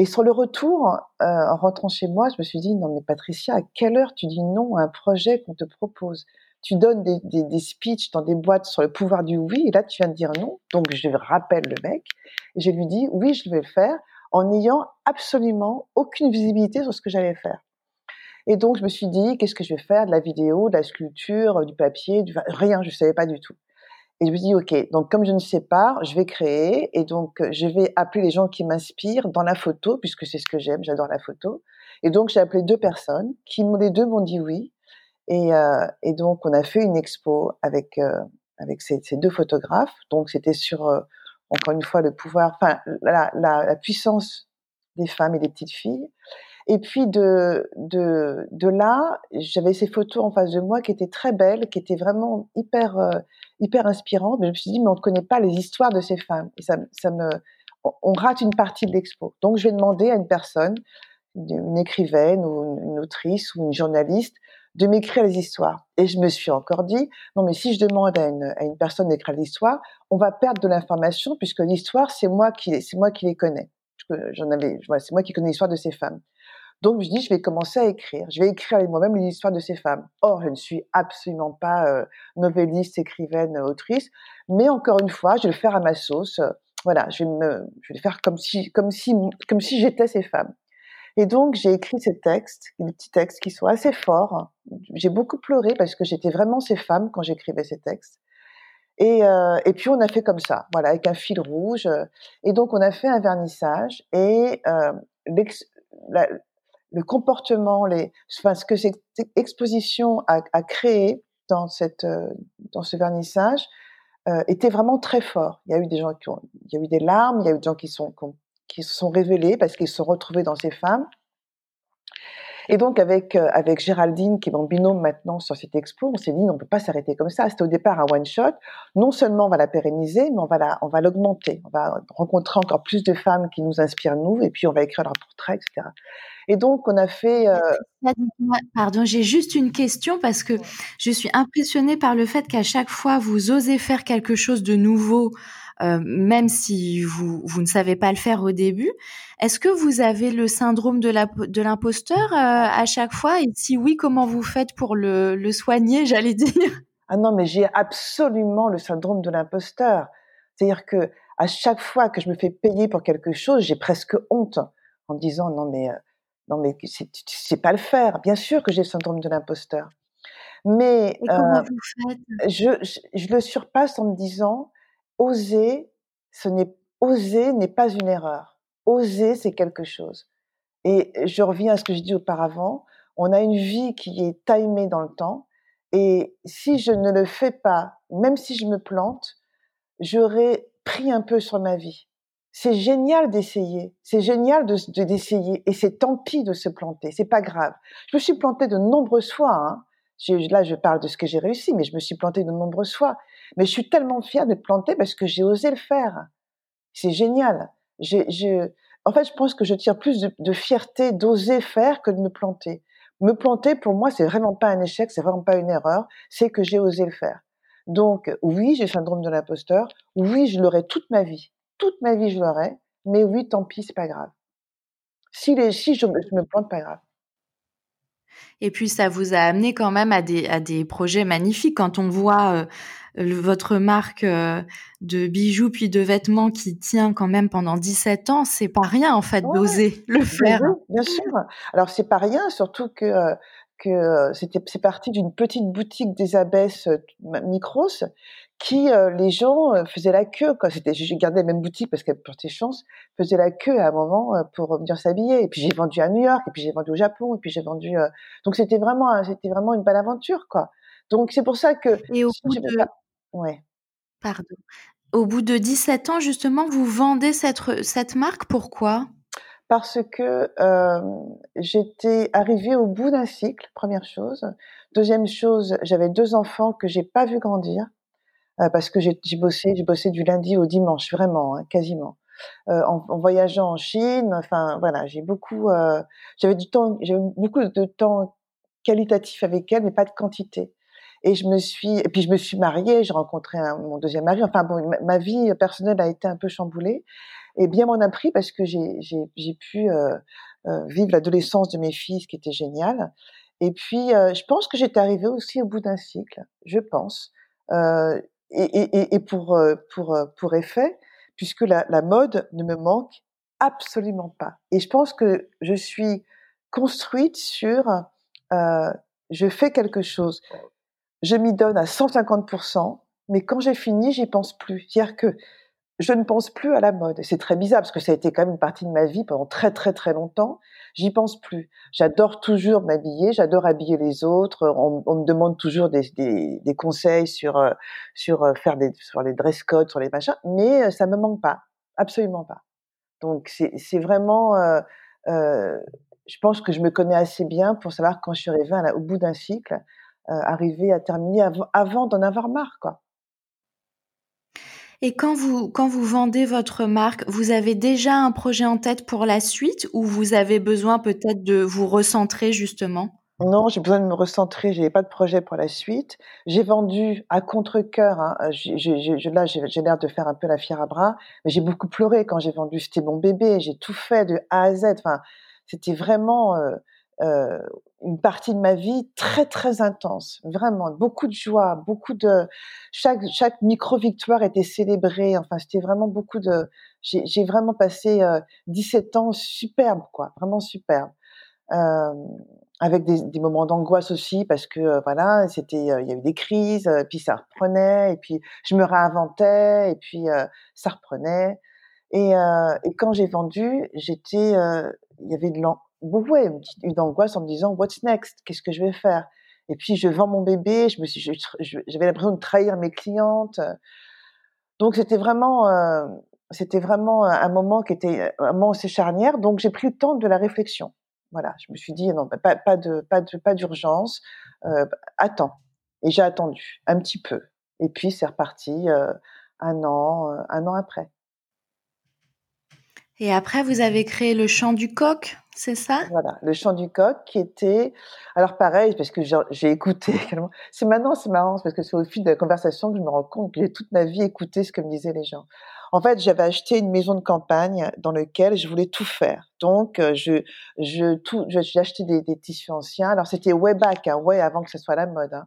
Et sur le retour, euh, en rentrant chez moi, je me suis dit, non mais Patricia, à quelle heure tu dis non à un projet qu'on te propose? Tu donnes des, des, des, speeches dans des boîtes sur le pouvoir du oui, et là tu viens de dire non. Donc je rappelle le mec, et je lui dis, oui, je vais le faire, en n'ayant absolument aucune visibilité sur ce que j'allais faire. Et donc je me suis dit, qu'est-ce que je vais faire? De la vidéo, de la sculpture, du papier, du... rien, je ne savais pas du tout. Et je me dis, OK, donc comme je ne sais pas, je vais créer et donc euh, je vais appeler les gens qui m'inspirent dans la photo, puisque c'est ce que j'aime, j'adore la photo. Et donc j'ai appelé deux personnes qui, les deux m'ont dit oui. Et, euh, et, donc on a fait une expo avec, euh, avec ces, deux photographes. Donc c'était sur, euh, encore une fois, le pouvoir, enfin la puissance des femmes et des petites filles. Et puis de, de, de là, j'avais ces photos en face de moi qui étaient très belles, qui étaient vraiment hyper, euh, hyper inspirantes. Mais je me suis dit, mais on ne connaît pas les histoires de ces femmes. Et ça, ça me, on rate une partie de l'expo. Donc je vais demander à une personne, une écrivaine ou une autrice ou une journaliste, de m'écrire les histoires. Et je me suis encore dit, non mais si je demande à une, à une personne d'écrire l'histoire, on va perdre de l'information puisque l'histoire, c'est moi qui, moi qui les connais. J'en avais, c'est moi qui connais l'histoire de ces femmes. Donc je dis, je vais commencer à écrire. Je vais écrire moi-même les histoires de ces femmes. Or, je ne suis absolument pas euh, novelliste, écrivaine, autrice. Mais encore une fois, je vais le faire à ma sauce. Voilà, je vais, me, je vais le faire comme si, comme si, comme si j'étais ces femmes. Et donc, j'ai écrit ces textes, des petits textes qui sont assez forts. J'ai beaucoup pleuré parce que j'étais vraiment ces femmes quand j'écrivais ces textes. Et, euh, et, puis on a fait comme ça, voilà, avec un fil rouge. Et donc on a fait un vernissage et euh, le comportement, les, enfin, ce que cette exposition a, a créé dans cette, euh, dans ce vernissage euh, était vraiment très fort. Il y a eu des gens qui ont, il y a eu des larmes, il y a eu des gens qui sont qui, se sont révélés parce qu'ils se sont retrouvés dans ces femmes. Et donc avec euh, avec Géraldine qui est mon binôme maintenant sur cette expo, on s'est dit on peut pas s'arrêter comme ça. C'était au départ un one shot. Non seulement on va la pérenniser, mais on va la on va l'augmenter. On va rencontrer encore plus de femmes qui nous inspirent nous, et puis on va écrire leur portrait, etc. Et donc on a fait. Euh... Pardon, j'ai juste une question parce que je suis impressionnée par le fait qu'à chaque fois vous osez faire quelque chose de nouveau euh, même si vous, vous ne savez pas le faire au début. Est-ce que vous avez le syndrome de l'imposteur euh, à chaque fois? Et si oui, comment vous faites pour le, le soigner, j'allais dire? Ah non, mais j'ai absolument le syndrome de l'imposteur. C'est-à-dire que à chaque fois que je me fais payer pour quelque chose, j'ai presque honte en me disant non mais euh, non mais tu sais pas le faire. Bien sûr que j'ai le syndrome de l'imposteur, mais euh, vous faites? je, je, je, le surpasse en me disant oser, ce n'est oser n'est pas une erreur. Oser, c'est quelque chose. Et je reviens à ce que je dis auparavant. On a une vie qui est timée dans le temps. Et si je ne le fais pas, même si je me plante, j'aurais pris un peu sur ma vie. C'est génial d'essayer. C'est génial de d'essayer. et c'est tant pis de se planter. C'est pas grave. Je me suis plantée de nombreuses fois. Hein. là, je parle de ce que j'ai réussi, mais je me suis plantée de nombreuses fois. Mais je suis tellement fière d'être plantée parce que j'ai osé le faire. C'est génial. En fait, je pense que je tire plus de, fierté d'oser faire que de me planter. Me planter, pour moi, c'est vraiment pas un échec, c'est vraiment pas une erreur, c'est que j'ai osé le faire. Donc, oui, j'ai le syndrome de l'imposteur. Oui, je l'aurai toute ma vie. Toute ma vie, je l'aurai. Mais oui, tant pis, c'est pas grave. Si, je me plante, pas grave. Et puis ça vous a amené quand même à des, à des projets magnifiques. Quand on voit euh, votre marque euh, de bijoux puis de vêtements qui tient quand même pendant 17 ans, c'est pas rien en fait d'oser le faire. Bien sûr. Alors c'est pas rien, surtout que euh, que c'était c'est parti d'une petite boutique des abbesses Micros qui les gens faisaient la queue quand c'était j'ai gardé la même boutique parce qu'elle portait chance faisait la queue à un moment pour venir s'habiller et puis j'ai vendu à New York et puis j'ai vendu au Japon et puis j'ai vendu donc c'était vraiment c'était vraiment une belle aventure quoi donc c'est pour ça que et au bout de... Ouais. Pardon. Au bout de 17 ans, justement, vous vendez cette, cette marque. Pourquoi? Parce que euh, j'étais arrivée au bout d'un cycle, première chose. Deuxième chose, j'avais deux enfants que j'ai pas vu grandir euh, parce que j'ai bossé, j'ai bossé du lundi au dimanche, vraiment, hein, quasiment. Euh, en, en, voyageant en Chine, enfin voilà, j'ai beaucoup, euh, j'avais du temps, j'avais beaucoup de temps qualitatif avec elle, mais pas de quantité. Et je me suis, et puis je me suis mariée, j'ai rencontré mon deuxième mari. Enfin bon, ma, vie personnelle a été un peu chamboulée. Et bien m'en a pris parce que j'ai, j'ai, pu euh, euh, vivre l'adolescence de mes filles, ce qui était génial. Et puis, euh, je pense que j'étais arrivée aussi au bout d'un cycle, je pense. Et, et, et, pour, euh, pour, euh, pour effet, puisque la, la mode ne me manque absolument pas. Et je pense que je suis construite sur euh, je fais quelque chose je m'y donne à 150%, mais quand j'ai fini, j'y pense plus. C'est-à-dire que je ne pense plus à la mode. C'est très bizarre parce que ça a été quand même une partie de ma vie pendant très très très longtemps. J'y pense plus. J'adore toujours m'habiller, j'adore habiller les autres. On, me demande toujours des, conseils sur euh, sur euh, faire des sur les dress codes, sur les machins, mais euh, ça me manque pas, absolument pas. Donc c'est vraiment, je pense que je me connais assez bien pour savoir quand je suis arrivée au bout d'un cycle, arriver à terminer avant d'en avoir marre, quoi. Et quand vous, quand vous vendez votre marque, vous avez déjà un projet en tête pour la suite ou vous avez besoin peut-être de vous recentrer justement? Non, j'ai besoin de me recentrer. J'ai pas de projet pour la suite. J'ai vendu à contre-cœur. Hein. là, j'ai l'air de faire un peu la fière à bras, mais j'ai beaucoup pleuré quand j'ai vendu. C'était mon bébé. J'ai tout fait de A à Z. Enfin, c'était vraiment euh, une partie de ma vie très très intense, vraiment beaucoup de joie, beaucoup de chaque chaque micro victoire était célébrée. Enfin, c'était vraiment beaucoup de. J'ai vraiment passé 17 ans superbes, quoi, vraiment superbes. Euh, avec des, des moments d'angoisse aussi parce que voilà c'était il y a eu des crises puis ça reprenait et puis je me réinventais et puis ça reprenait et, et quand j'ai vendu j'étais il y avait de beaucoup une, une angoisse en me disant what's next? Qu'est-ce que je vais faire? Et puis je vends mon bébé je me j'avais l'impression de trahir mes clientes donc c'était vraiment euh, c'était vraiment un moment qui était un moment assez charnière. Donc j'ai pris le temps de la réflexion. Voilà. Je me suis dit non pas, pas de pas de pas d'urgence euh, attends. Et j'ai attendu un petit peu. Et puis c'est reparti euh, un an euh, un an après. Et après vous avez créé le chant du coq? C'est ça? Voilà, le chant du coq qui était. Alors pareil, parce que j'ai écouté. C'est maintenant, c'est marrant, parce que c'est au fil de la conversation que je me rends compte que j'ai toute ma vie écouté ce que me disaient les gens. En fait, j'avais acheté une maison de campagne dans laquelle je voulais tout faire. Donc, euh, je, je j'ai acheté des, des, tissus anciens. Alors c'était way back, hein, way avant que ce soit la mode. Hein.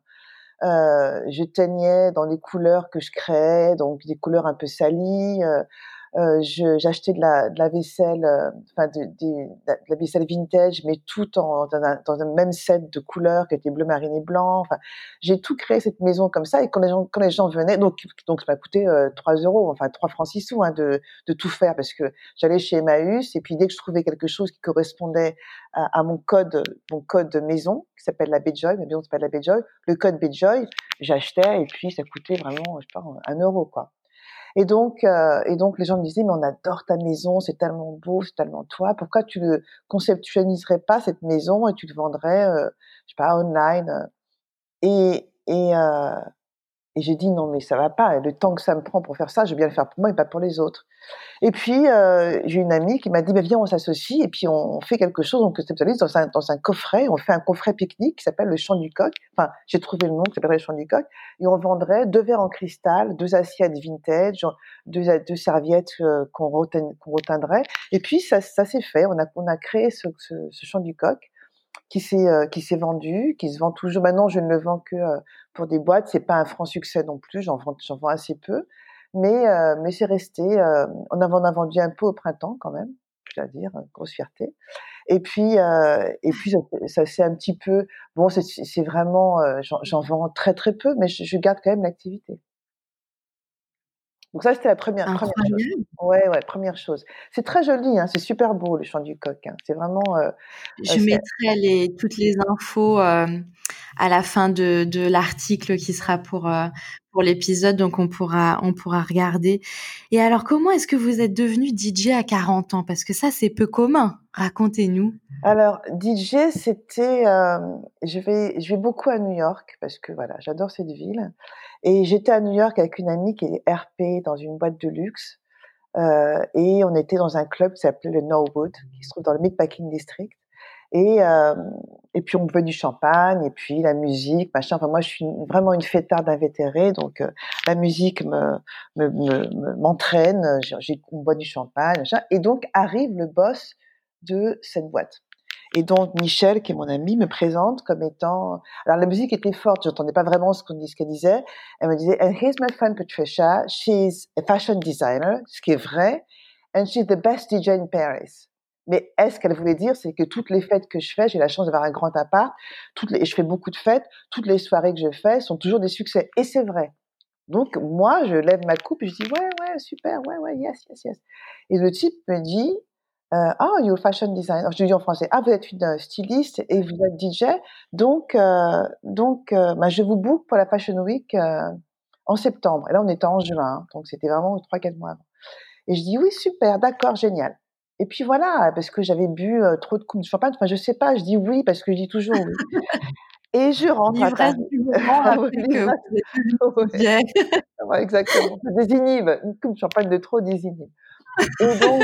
Euh, je teignais dans les couleurs que je créais, donc des couleurs un peu salies. Euh, euh, j'achetais de la, de la vaisselle, euh, enfin de, de, de, la vaisselle vintage, mais tout en, dans, un, dans un même set de couleurs qui était bleu marine et blanc. Enfin, j'ai tout créé cette maison comme ça. Et quand les gens, quand les gens venaient, donc donc ça m'a coûté euh, 3 euros, enfin 3 francs 6 sous hein, de, de tout faire parce que j'allais chez Emmaüs et puis dès que je trouvais quelque chose qui correspondait à, à mon code, mon code de maison qui s'appelle la Bejoy, ma maison s'appelle la Bejoy, le code Bejoy, j'achetais et puis ça coûtait vraiment, je sais pas, un euro quoi. Et donc, euh, et donc les gens me disaient, mais on adore ta maison, c'est tellement beau, c'est tellement toi. Pourquoi tu ne conceptualiserais pas cette maison et tu le vendrais, euh, je sais pas, online euh? Et et euh, et j'ai dit non mais ça va pas. Le temps que ça me prend pour faire ça, je vais bien le faire pour moi et pas pour les autres. Et puis euh, j'ai une amie qui m'a dit bah, viens on s'associe et puis on fait quelque chose, on conceptualise dans un, dans un coffret. On fait un coffret pique-nique qui s'appelle le Chant du Coq. Enfin j'ai trouvé le nom qui s'appelle le Chant du Coq et on vendrait deux verres en cristal, deux assiettes vintage, deux, deux serviettes euh, qu'on reteindrait. Et puis ça, ça s'est fait. On a on a créé ce, ce, ce Chant du Coq qui s'est euh, vendu, qui se vend toujours. Maintenant, je ne le vends que euh, pour des boîtes. C'est pas un franc succès non plus. J'en vends j'en vends assez peu, mais euh, mais c'est resté. on en a vendu un peu au printemps quand même, je dois dire, grosse fierté. Et puis et puis ça, ça c'est un petit peu bon. C'est vraiment j'en vends très très peu, mais je, je garde quand même l'activité. Donc ça, c'était la première, première chose. Ouais, ouais, première chose. C'est très joli, hein, c'est super beau le chant du coq. Hein. C'est vraiment. Euh, Je mettrai les, toutes les infos euh, à la fin de, de l'article qui sera pour euh, pour l'épisode, donc on pourra on pourra regarder. Et alors, comment est-ce que vous êtes devenu DJ à 40 ans? Parce que ça, c'est peu commun. Racontez-nous. Alors, DJ, c'était. Euh, je vais je vais beaucoup à New York parce que voilà, j'adore cette ville. Et j'étais à New York avec une amie qui est RP dans une boîte de luxe. Euh, et on était dans un club qui s'appelait le Norwood, qui se trouve dans le Meatpacking District. Et, euh, et puis on buvait du champagne, et puis la musique, machin. Enfin, moi, je suis vraiment une fêtarde invétérée, donc euh, la musique me m'entraîne. Me, j'ai on boit du champagne, machin. Et donc arrive le boss de cette boîte. Et donc Michel, qui est mon ami, me présente comme étant. Alors la musique était forte, j'entendais pas vraiment ce qu'on ce qu'elle disait. Elle me disait, "And here's my friend Patricia. She's a fashion designer," ce qui est vrai, "and she's the best DJ in Paris." Mais est-ce qu'elle voulait dire, c'est que toutes les fêtes que je fais, j'ai la chance d'avoir un grand appart, toutes les, et je fais beaucoup de fêtes, toutes les soirées que je fais sont toujours des succès. Et c'est vrai. Donc moi, je lève ma coupe et je dis ouais, ouais, super, ouais, ouais, yes, yes, yes. Et le type me dit, ah, oh, you're fashion designer. Je dis en français, ah, vous êtes une euh, styliste et vous êtes DJ, donc euh, donc euh, bah, je vous book pour la Fashion Week en septembre. Et là, on était en juin, hein, donc c'était vraiment trois quatre mois avant. Et je dis oui, super, d'accord, génial. Et puis voilà, parce que j'avais bu trop de coupes de champagne. Enfin, je sais pas, je dis oui parce que je dis toujours oui. Et je rentre à Paris. Exactement. Ça désinhibe. Une coupe de champagne de trop désinhibe. Et donc,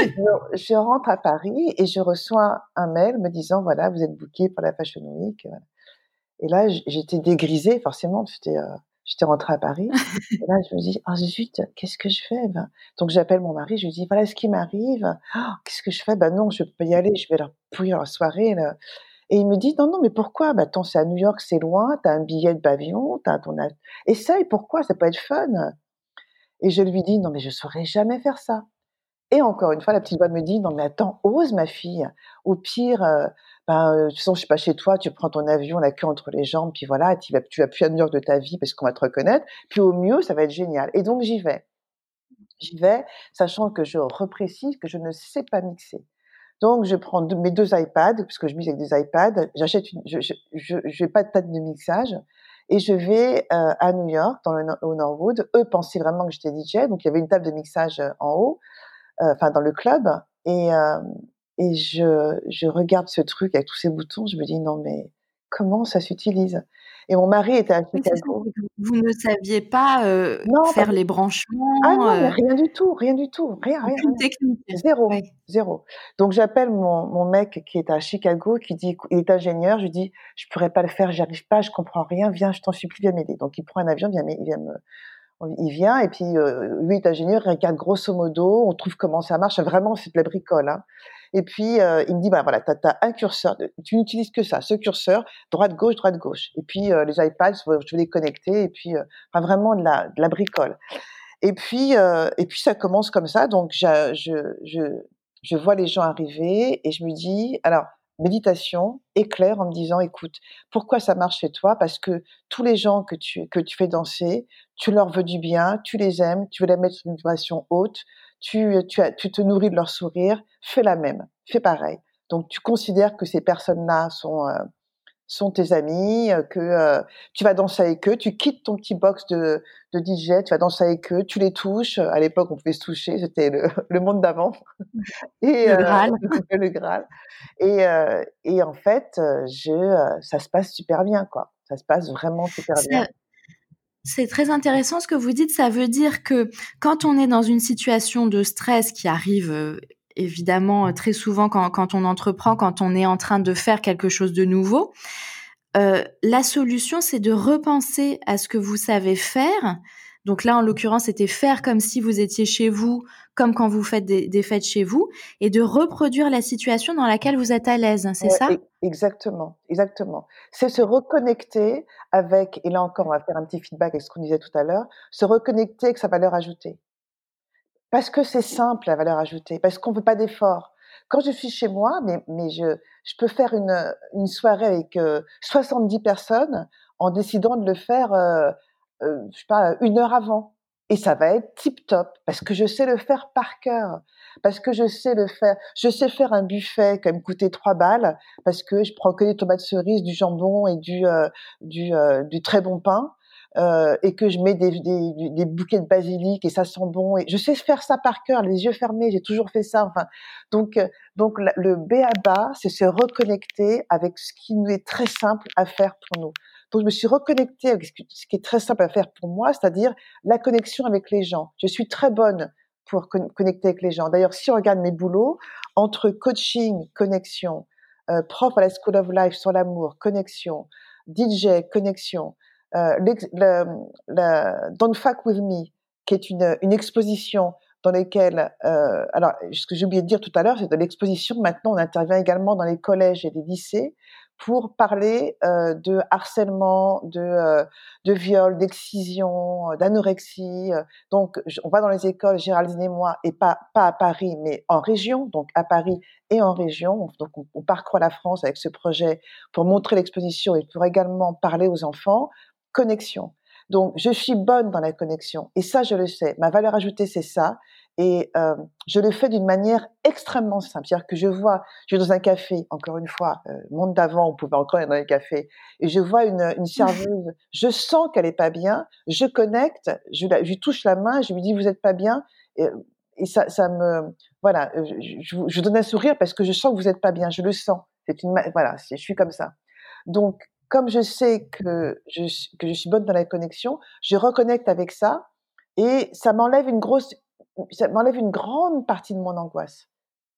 je, rentre à Paris et je reçois un mail me disant, voilà, vous êtes booké pour la Fashion Week. Et là, j'étais dégrisée, forcément. J'étais, euh, J'étais rentrée à Paris. et là, je me dis, oh zut, qu'est-ce que je fais ben, Donc j'appelle mon mari, je lui dis, voilà ce qui m'arrive. Oh, qu'est-ce que je fais? Ben non, je peux pas y aller, je vais leur pourrir la soirée. Là. Et il me dit, non, non, mais pourquoi? Ben attends, c'est à New York, c'est loin, t'as un billet de avion, t'as ton... Essaye, pourquoi? Ça peut être fun. Et je lui dis, non, mais je saurais jamais faire ça. Et encore une fois, la petite voix me dit, non, mais attends, ose, ma fille. Au pire, euh, ben, euh, toute façon, je suis pas chez toi, tu prends ton avion, la queue entre les jambes, puis voilà, tu vas, tu plus à New York de ta vie parce qu'on va te reconnaître. Puis au mieux, ça va être génial. Et donc, j'y vais. J'y vais, sachant que je reprécise que je ne sais pas mixer. Donc, je prends mes deux iPads, puisque je mixe avec des iPads. J'achète une, je, je, je, pas de table de mixage. Et je vais euh, à New York, dans le, au Norwood. Eux pensaient vraiment que j'étais DJ, donc il y avait une table de mixage euh, en haut, enfin dans le club. Et, et je, je regarde ce truc avec tous ces boutons, je me dis non mais comment ça s'utilise? Et mon mari était à Chicago. vous ne saviez pas euh, faire les branchements Ah non, euh rien du tout, rien du tout, rien, rien. Aucune technique. Zéro, zéro. Donc j'appelle mon, mon mec qui est à Chicago, qui dit, il est ingénieur, je lui dis, je pourrais pas le faire, j'y arrive pas, je comprends rien, viens, je t'en supplie, viens m'aider. Donc il prend un avion, viens, il vient me, il vient et puis euh, lui est ingénieur, il regarde grosso modo, on trouve comment ça marche. Vraiment, c'est de la bricole. Hein. Et puis euh, il me dit bah voilà, t'as as un curseur, tu n'utilises que ça, ce curseur, droite gauche, droite gauche. Et puis euh, les iPads, je vais les connecter et puis enfin vraiment de la de la bricole. Et puis et puis ça commence comme ça. Donc je je je vois les gens arriver et je me dis alors méditation, éclair en me disant, écoute, pourquoi ça marche chez toi? Parce que tous les gens que tu, que tu fais danser, tu leur veux du bien, tu les aimes, tu veux les mettre sur une vibration haute, tu, tu, tu te nourris de leur sourire, fais la même, fais pareil. Donc tu considères que ces personnes-là sont, euh, sont tes amis, euh, que euh, tu vas danser avec eux, tu quittes ton petit box de, de DJ, tu vas danser avec eux, tu les touches. À l'époque, on pouvait se toucher, c'était le, le, monde d'avant. Et le euh, Graal. le Graal. Et, et en fait, je, ça se passe super bien, quoi. Ça se passe vraiment super bien. C'est très intéressant ce que vous dites. Ça veut dire que quand on est dans une situation de stress qui arrive évidemment euh, très souvent quand, quand, on entreprend, quand on est en train de faire quelque chose de nouveau. Euh, la solution, c'est de repenser à ce que vous savez faire. Donc là, en l'occurrence, c'était faire comme si vous étiez chez vous, comme quand vous faites des, des fêtes chez vous, et de reproduire la situation dans laquelle vous êtes à l'aise. C'est ça? Exactement, exactement. C'est se reconnecter avec, et là encore, on va faire un petit feedback avec ce qu'on disait tout à l'heure, se reconnecter avec sa valeur ajoutée. Parce que c'est simple la valeur ajoutée, parce qu'on ne veut pas d'effort. Quand je suis chez moi, mais, mais je, je peux faire une, une soirée avec 70 euh, personnes en décidant de le faire, euh, euh, je sais pas, une heure avant. Et ça va être tip top parce que je sais le faire par cœur, parce que je sais le faire. Je sais faire un buffet qui va me coûter trois balles parce que je prends que des tomates cerises, du jambon et du du, du très bon pain euh, et que je mets des, des, des, bouquets de basilic et ça sent bon. Je sais faire ça par cœur, les yeux fermés. J'ai toujours fait ça. Enfin, donc euh, donc le B à bas, c'est se reconnecter avec ce qui nous est très simple à faire pour nous. Donc je me suis reconnectée avec ce qui est très simple à faire pour moi, c'est-à-dire la connexion avec les gens. Je suis très bonne pour connecter avec les gens. D'ailleurs, si on regarde mes boulots, entre coaching, connexion, euh, prof à la School of Life sur l'amour, connexion, DJ, connexion, euh, le, le, Don't Fuck With Me, qui est une, une exposition dans laquelle, euh, alors ce que j'ai oublié de dire tout à l'heure, c'est de l'exposition. Maintenant, on intervient également dans les collèges et les lycées pour parler euh, de harcèlement, de, euh, de viol, d'excision, d'anorexie. Donc, on va dans les écoles, Géraldine et moi, et pas, pas à Paris, mais en région, donc à Paris et en région. Donc, on, on parcourt la France avec ce projet pour montrer l'exposition et pour également parler aux enfants connexion. Donc, je suis bonne dans la connexion. Et ça, je le sais. Ma valeur ajoutée, c'est ça. Et euh, je le fais d'une manière extrêmement simple. C'est-à-dire que je vois, je vais dans un café, encore une fois, euh, monde d'avant, on pouvait encore aller dans les cafés, et je vois une, une serveuse, je sens qu'elle est pas bien, je connecte, je, la, je lui touche la main, je lui dis, vous êtes pas bien, et, et ça, ça me, voilà, je, je, donne un sourire parce que je sens que vous êtes pas bien, je le sens. C'est une, voilà, je suis comme ça. Donc, comme je sais que je, suis bonne dans la connexion, je reconnecte avec ça et ça m'enlève une grosse, ça m'enlève une grande partie de mon angoisse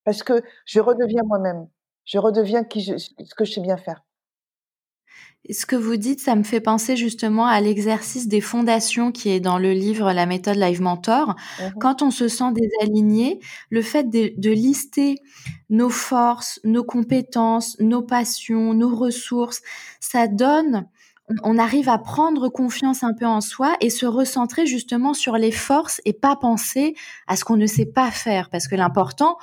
parce que je redeviens moi-même, je redeviens ce que je sais bien faire. Ce que vous dites, ça me fait penser justement à l'exercice des fondations qui est dans le livre La méthode Live Mentor. Mmh Quand on se sent désaligné, le fait de, de, lister nos forces, nos compétences, nos passions, nos ressources, ça donne, on arrive à prendre confiance un peu en soi et se recentrer justement sur les forces et pas penser à ce qu'on ne sait pas faire. Parce que l'important,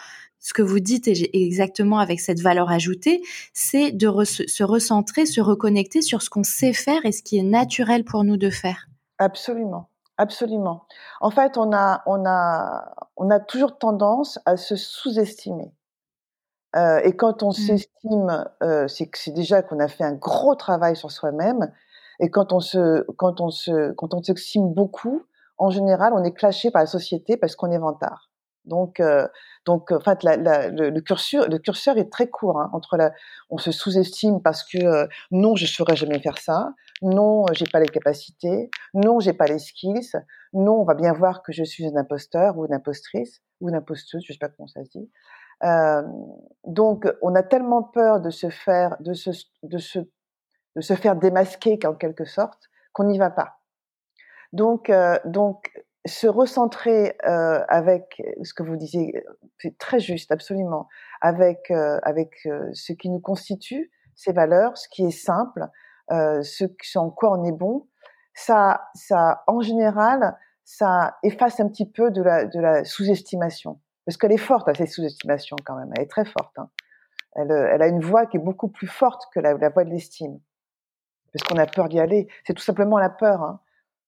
ce que vous dites exactement avec cette valeur ajoutée, c'est de se recentrer, se reconnecter sur ce qu'on sait faire et ce qui est naturel pour nous de faire. Absolument, absolument. En fait, on a, on a, on a toujours tendance à se sous-estimer. Euh, et quand on mmh. s'estime, euh, c'est déjà qu'on a fait un gros travail sur soi-même. Et quand on se, quand on se, quand on s'estime beaucoup, en général, on est clashé par la société parce qu'on est vantard. Donc, euh, donc, en fait, le, curseur, le curseur est très court hein, entre la, on se sous-estime parce que euh, non, je ne saurais jamais faire ça, non, j'ai pas les capacités, non, j'ai pas les skills, non, on va bien voir que je suis un imposteur ou une impostrice ou une imposteuse, je sais pas comment ça se dit. Euh, donc, on a tellement peur de se faire, de se, de se, de se faire démasquer en quelque sorte qu'on n'y va pas. Donc, donc se recentrer euh, avec ce que vous disiez, c'est très juste, absolument, avec euh, avec euh, ce qui nous constitue, ces valeurs, ce qui est simple, euh, ce, ce en quoi on est bon, ça, ça, en général, ça efface un petit peu de la de la sous-estimation, parce qu'elle est forte, cette sous-estimation quand même, elle est très forte. Hein. Elle, elle a une voix qui est beaucoup plus forte que la, la voix de l'estime, parce qu'on a peur d'y aller. C'est tout simplement la peur. Hein.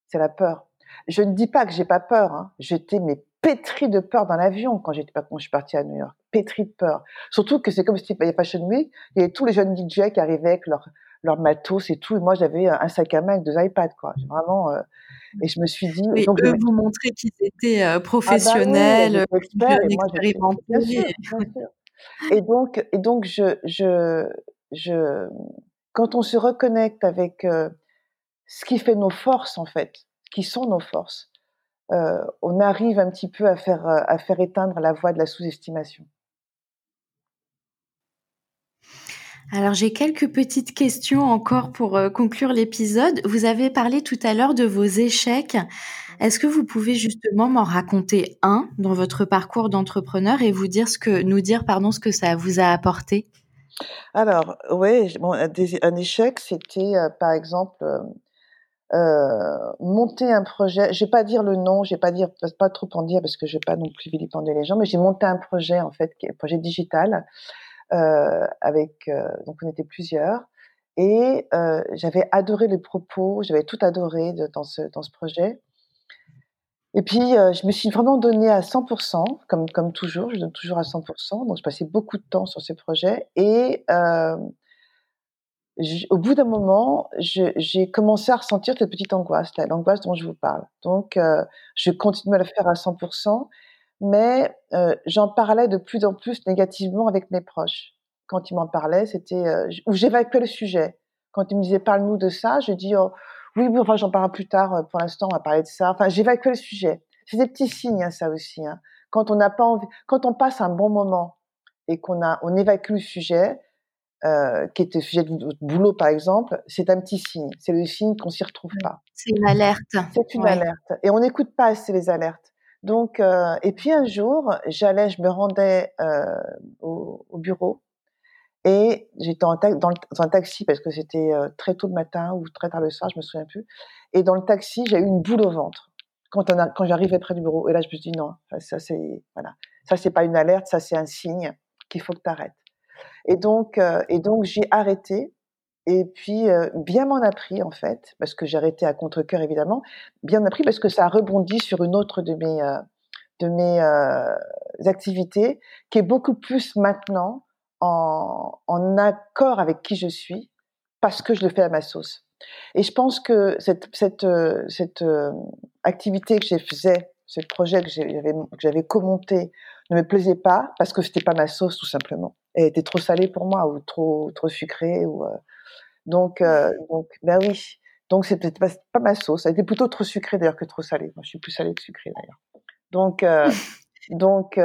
C'est la peur. Je ne dis pas que j'ai pas peur. Hein. J'étais mais pétri de peur dans l'avion quand j'étais quand je suis partie à New York. Pétri de peur. Surtout que c'est comme si il y a Fashion Week, il y avait tous les jeunes DJ qui arrivaient avec leur leur matos et tout. Et moi, j'avais un sac à main avec deux iPads, quoi. Vraiment. Euh, et je me suis dit. Donc, eux vous montrer qu'ils étaient euh, professionnels, ah bah oui, expérimentés. Et donc, et donc, je, je, je, quand on se reconnecte avec euh, ce qui fait nos forces, en fait, qui sont nos forces, euh, on arrive un petit peu à faire, euh, à faire éteindre la voie de la sous-estimation. Alors j'ai quelques petites questions encore pour euh, conclure l'épisode. Vous avez parlé tout à l'heure de vos échecs. Est-ce que vous pouvez justement m'en raconter un dans votre parcours d'entrepreneur et vous dire ce que nous dire pardon ce que ça vous a apporté? Alors oui, bon, un échec c'était par exemple euh, monter un projet. Je vais pas dire le nom, je vais pas dire pas trop en dire parce que je vais pas non plus vilipender les gens, mais j'ai monté un projet en fait, qui est un projet digital euh, avec euh, donc on était plusieurs et euh, j'avais adoré les propos, j'avais tout adoré dans ce dans ce projet. Et puis euh, je me suis vraiment donné à 100%, comme comme toujours, je donne toujours à 100%. Donc je passais beaucoup de temps sur ces projets et au bout d'un moment, j'ai commencé à ressentir cette petite angoisse, l'angoisse dont je vous parle. Donc, euh, je continue à le faire à 100%, mais euh, j'en parlais de plus en plus négativement avec mes proches. Quand ils m'en parlaient, c'était euh, où j'évacuais le sujet. Quand ils me disaient parle-nous de ça, je dis oh, oui, enfin j'en parlerai plus tard. Pour l'instant, on va parler de ça. Enfin, j'évacuais le sujet. C'est des petits signes, hein, ça aussi. Hein. Quand on n'a pas envie, quand on passe un bon moment et qu'on a, on évacue le sujet, euh, qui était sujet de votre boulot par exemple, c'est un petit signe. C'est le signe qu'on s'y retrouve pas. C'est une alerte. C'est une alerte. Et on n'écoute pas assez les alertes. Donc, euh, et puis un jour, j'allais, je me rendais euh, au, au, bureau et j'étais dans, dans, un taxi parce que c'était euh, très tôt le matin ou très tard le soir, je me souviens plus. Et dans le taxi, j'ai eu une boule au ventre quand, on a, quand j'arrivais près du bureau. Et là, je me suis dit non, ça c'est voilà, ça c'est pas une alerte, ça c'est un signe qu'il faut que tu arrêtes. Et donc, euh, et donc j'ai arrêté. Et puis, euh, bien m'en a pris, en fait, parce que j'ai arrêté à contre-cœur, évidemment. Bien m'en a pris parce que ça a rebondi sur une autre de mes, euh, de mes activités, qui est beaucoup plus maintenant en, en accord avec qui je suis, parce que je le fais à ma sauce. Et je pense que cette, cette, cette activité que j'ai faisais, ce projet que j'avais commenté ne me plaisait pas parce que c'était pas ma sauce tout simplement. Elle était trop salée pour moi ou trop trop sucrée ou euh, donc euh, donc ben oui. Donc c'était pas, pas ma sauce. Elle était plutôt trop sucrée d'ailleurs que trop salée. Moi je suis plus salée que sucrée d'ailleurs. Donc euh, donc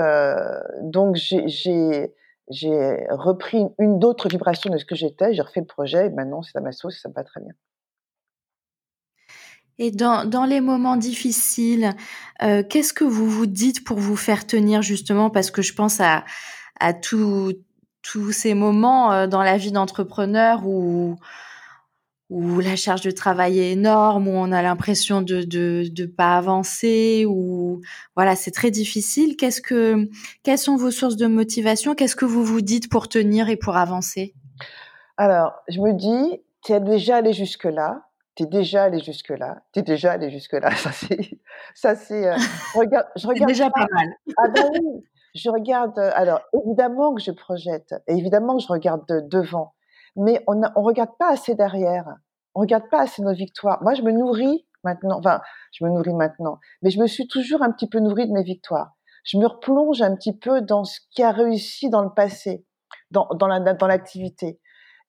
donc j'ai j'ai repris une d'autres vibration de ce que j'étais, j'ai refait le projet, et maintenant c'est à ma sauce, ça me va très bien. Et dans, dans les moments difficiles, euh, qu'est-ce que vous vous dites pour vous faire tenir justement? Parce que je pense à, à tous ces moments euh, dans la vie d'entrepreneur où, où la charge de travail est énorme, où on a l'impression de de de pas avancer, où voilà c'est très difficile. Qu'est-ce que quelles sont vos sources de motivation? Qu'est-ce que vous vous dites pour tenir et pour avancer? Alors je me dis, tu es déjà allé jusque là, tu es déjà allé jusque là, tu es déjà allé jusque là. Ça c'est ça c'est euh, regarde, je regarde déjà pas, mal. Ah ben oui, je regarde. Euh, alors évidemment que je projette, et évidemment que je regarde devant mais on ne regarde pas assez derrière. On regarde pas assez nos victoires. Moi, je me nourris maintenant. Enfin, je me nourris maintenant, mais je me suis toujours un petit peu nourrie de mes victoires. Je me replonge un petit peu dans ce qui a réussi dans le passé, dans, dans l'activité.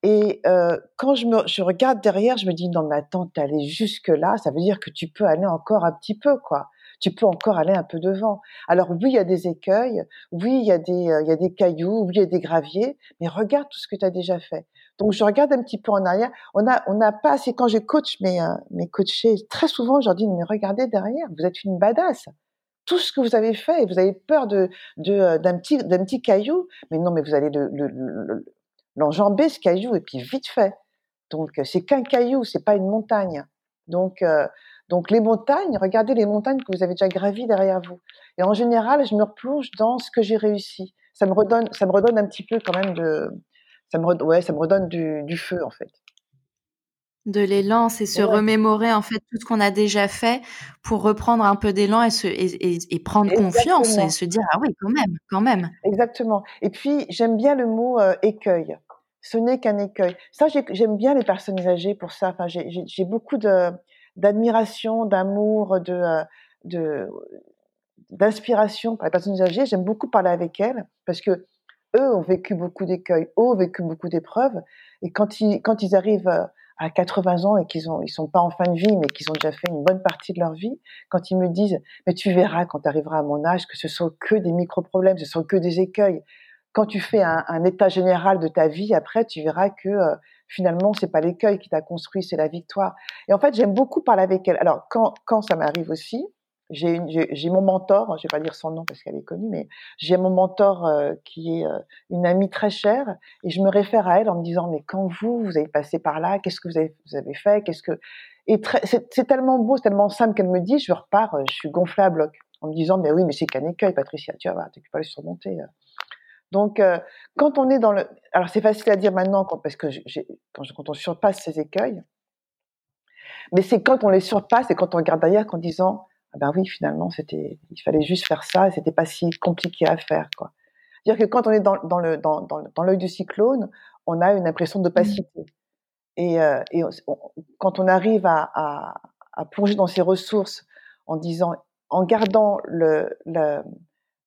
Et euh, quand je, me, je regarde derrière, je me dis non mais attends, t'es allé jusque là, ça veut dire que tu peux aller encore un petit peu quoi tu peux encore aller un peu devant. Alors oui, il y a des écueils, oui, il y a des, euh, il y a des cailloux, oui, il y a des graviers, mais regarde tout ce que tu as déjà fait. Donc je regarde un petit peu en arrière. On a, on n'a pas assez. Quand je coach mes, euh, mes coachés, très souvent je leur dis mais regardez derrière, vous êtes une badass. Tout ce que vous avez fait, vous avez peur de, de euh, d'un petit, d'un petit caillou, mais non, mais vous allez le, le, l'enjamber ce caillou et puis vite fait. Donc c'est qu'un caillou, c'est pas une montagne. Donc donc les montagnes, regardez les montagnes que vous avez déjà gravies derrière vous. Et en général, je me replonge dans ce que j'ai réussi. Ça me redonne, ça me redonne un petit peu quand même de, ça me, ouais, ça me redonne du, du feu en fait. De l'élan, c'est se remémorer en fait tout ce qu'on a déjà fait pour reprendre un peu d'élan et, se, et, et, prendre confiance et se dire ah oui quand même, quand même. Exactement. Et puis j'aime bien le mot euh, écueil. Ce n'est qu'un écueil. Ça j'aime bien les personnes âgées pour ça. Enfin j'ai beaucoup d'admiration, d'amour, euh, d'inspiration par les personnes âgées. J'aime beaucoup parler avec elles parce que eux ont vécu beaucoup d'écueils, eux ont vécu beaucoup d'épreuves. Et quand ils, arrivent euh, à 80 ans et qu'ils ont, ils sont pas en fin de vie, mais qu'ils ont déjà fait une bonne partie de leur vie, quand ils me disent, mais tu verras quand tu arriveras à mon âge que ce sont que des micro-problèmes, ce sont que des écueils. Quand tu fais un, un état général de ta vie, après, tu verras que euh, finalement, c'est pas l'écueil qui t'a construit, c'est la victoire. Et en fait, j'aime beaucoup parler avec elle. Alors, quand, quand ça m'arrive aussi, j'ai mon mentor, je vais pas dire son nom parce qu'elle est connue, mais j'ai mon mentor euh, qui est euh, une amie très chère et je me réfère à elle en me disant mais quand vous vous avez passé par là, qu'est-ce que vous avez, vous avez fait, qu'est-ce que et c'est tellement beau, c'est tellement simple qu'elle me dit, je repars, euh, je suis gonflée à bloc en me disant mais oui mais c'est qu'un écueil Patricia, tu vas tu peux pas le surmonter. Donc, euh, quand on est dans le, alors c'est facile à dire maintenant parce que quand, quand, on surpasse ces écueils, mais c'est quand on les surpasse et quand on regarde derrière qu'en disant, ah ben oui, finalement, c'était, il fallait juste faire ça et c'était pas si compliqué à faire, quoi. Dire que quand on est dans, dans le dans, dans, l'œil du cyclone, on a une impression d'opacité. Mmh. Et, euh, et quand on arrive à, à, à, plonger dans ses ressources en disant, en gardant le, le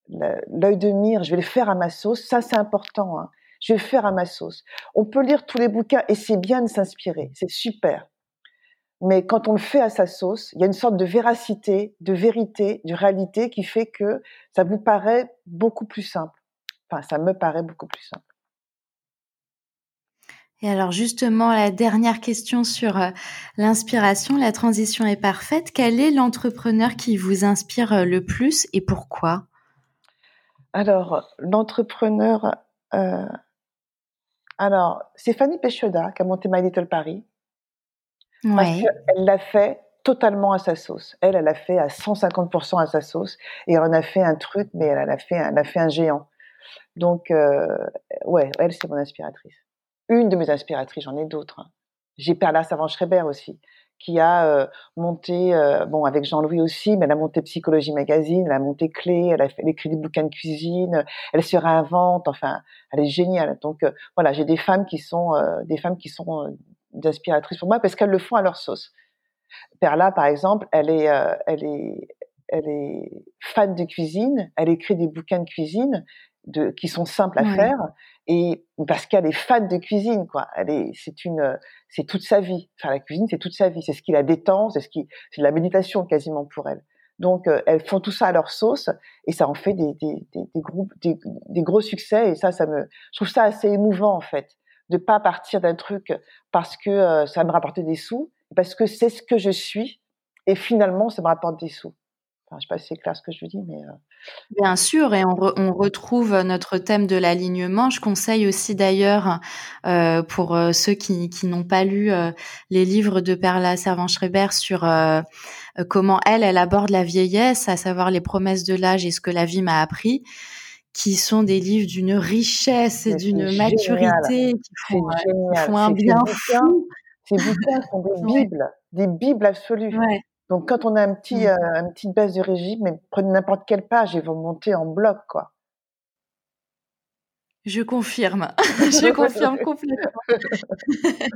l'œil de mire, je vais le faire à ma sauce. Ça, c'est important. Hein. Je vais le faire à ma sauce. On peut lire tous les bouquins et c'est bien de s'inspirer. C'est super. Mais quand on le fait à sa sauce, il y a une sorte de véracité, de vérité, de réalité qui fait que ça vous paraît beaucoup plus simple. Enfin, ça me paraît beaucoup plus simple. Et alors justement, la dernière question sur euh, l'inspiration, la transition est parfaite. Quel est l'entrepreneur qui vous inspire euh, le plus et pourquoi? Alors, l'entrepreneur, euh, alors, c'est Fanny Péchoda qui a monté My Little Paris. Parce qu'elle l'a fait totalement à sa sauce. Elle, elle a fait à 150% à sa sauce. Et elle en a fait un truc, mais elle, a, fait, elle a fait un géant. Donc, euh, ouais, elle, c'est mon inspiratrice. Une de mes inspiratrices, j'en ai d'autres. Hein. J'ai Perla Savant-Schreiber aussi qui a euh, monté, euh, bon, avec Jean-Louis aussi, mais elle a monté Psychologie Magazine, elle a monté Clé, elle a, fait, écrit des bouquins de cuisine, elle se réinvente, enfin, elle est géniale. Donc, euh, voilà, j'ai des femmes qui sont, des femmes qui sont d'inspiratrices pour moi parce qu'elles le font à leur sauce. Perla, par exemple, elle est, elle est, elle est fan de cuisine, elle écrit des bouquins de cuisine de, qui sont simples à faire et parce qu'elle est fan de cuisine quoi elle est c'est une c'est toute sa vie faire la cuisine c'est toute sa vie c'est ce qui la détend c'est ce qui c'est de la méditation quasiment pour elle Donc, elles font tout ça à leur sauce et ça en fait des, des, des, des groupes, des, des, gros succès. Et ça, ça me, je trouve ça assez émouvant en fait, de pas partir d'un truc parce que ça me rapporter des sous, parce que c'est ce que je suis et finalement, ça me rapporte des sous. Enfin, je sais pas si c'est clair ce que je dis, mais. Euh... Bien sûr, et on, re, on, retrouve notre thème de l'alignement. Je conseille aussi d'ailleurs, euh, pour euh, ceux qui, qui n'ont pas lu euh, les livres de Perla Servan-Schreiber sur euh, comment elle, elle aborde la vieillesse, à savoir les promesses de l'âge et ce que la vie m'a appris qui sont des livres d'une richesse et d'une maturité qui font, qui font un bien fou. Ces bouquins sont des bibles, des bibles absolues. Ouais. Donc quand on a un petit, mmh. euh, une petite baisse de régime, mais prenez n'importe quelle page et vous montez en bloc, quoi. Je confirme, je confirme complètement.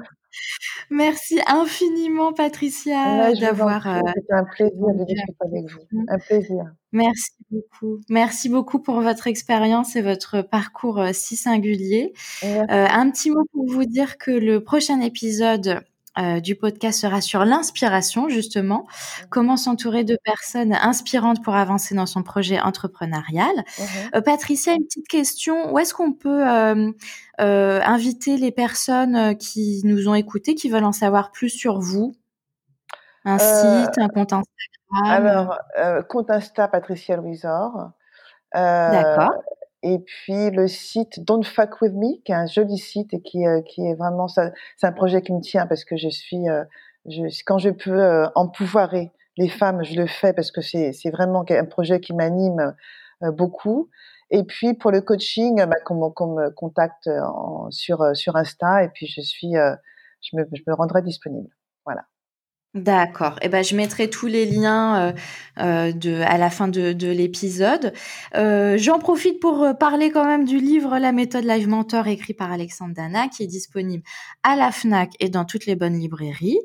Merci infiniment, Patricia, d'avoir. Euh, C'était un plaisir de discuter avec vous. Un plaisir. Merci beaucoup. Merci beaucoup pour votre expérience et votre parcours euh, si singulier. Euh, un petit mot pour vous dire que le prochain épisode euh, du podcast sera sur l'inspiration, justement. Mmh. Comment s'entourer de personnes inspirantes pour avancer dans son projet entrepreneurial. Mmh euh, Patricia, une petite question. Où est-ce qu'on peut euh, inviter les personnes qui nous ont écoutés, qui veulent en savoir plus sur vous? Un site, un compte Instagram? Alors, compte Insta Patricia Louisor. D'accord et puis le site Don't Fuck With Me, qui est un joli site et qui, euh, qui est vraiment, c'est un projet qui me tient parce que je suis, euh, je, quand je peux euh, empouvoirer les femmes, je le fais parce que c'est, vraiment un projet qui m'anime beaucoup. Et puis pour le coaching, bah, qu'on, me contacte en, sur, sur Insta et puis je suis, je, me, je me rendrai disponible. Voilà. D'accord. Eh ben, je mettrai tous les liens euh, euh, de, à la fin de, de l'épisode. Euh, J'en profite pour euh, parler quand même du livre La méthode Live Mentor écrit par Alexandre Dana qui est disponible à la FNAC et dans toutes les bonnes librairies.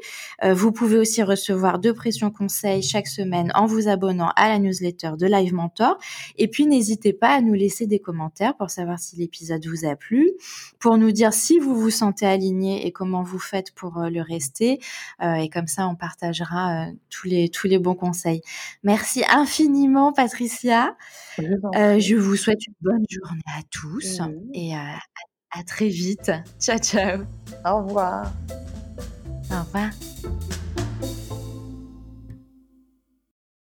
Euh, vous pouvez aussi recevoir deux pressions conseils chaque semaine en vous abonnant à la newsletter de Live Mentor. Et puis, n'hésitez pas à nous laisser des commentaires pour savoir si l'épisode vous a plu, pour nous dire si vous vous sentez aligné et comment vous faites pour le rester. et comme ça, on partagera euh, tous les tous les bons conseils. Merci infiniment, Patricia. Euh, je vous souhaite une bonne journée à tous et à, à très vite. Ciao, ciao. Au revoir. Au revoir.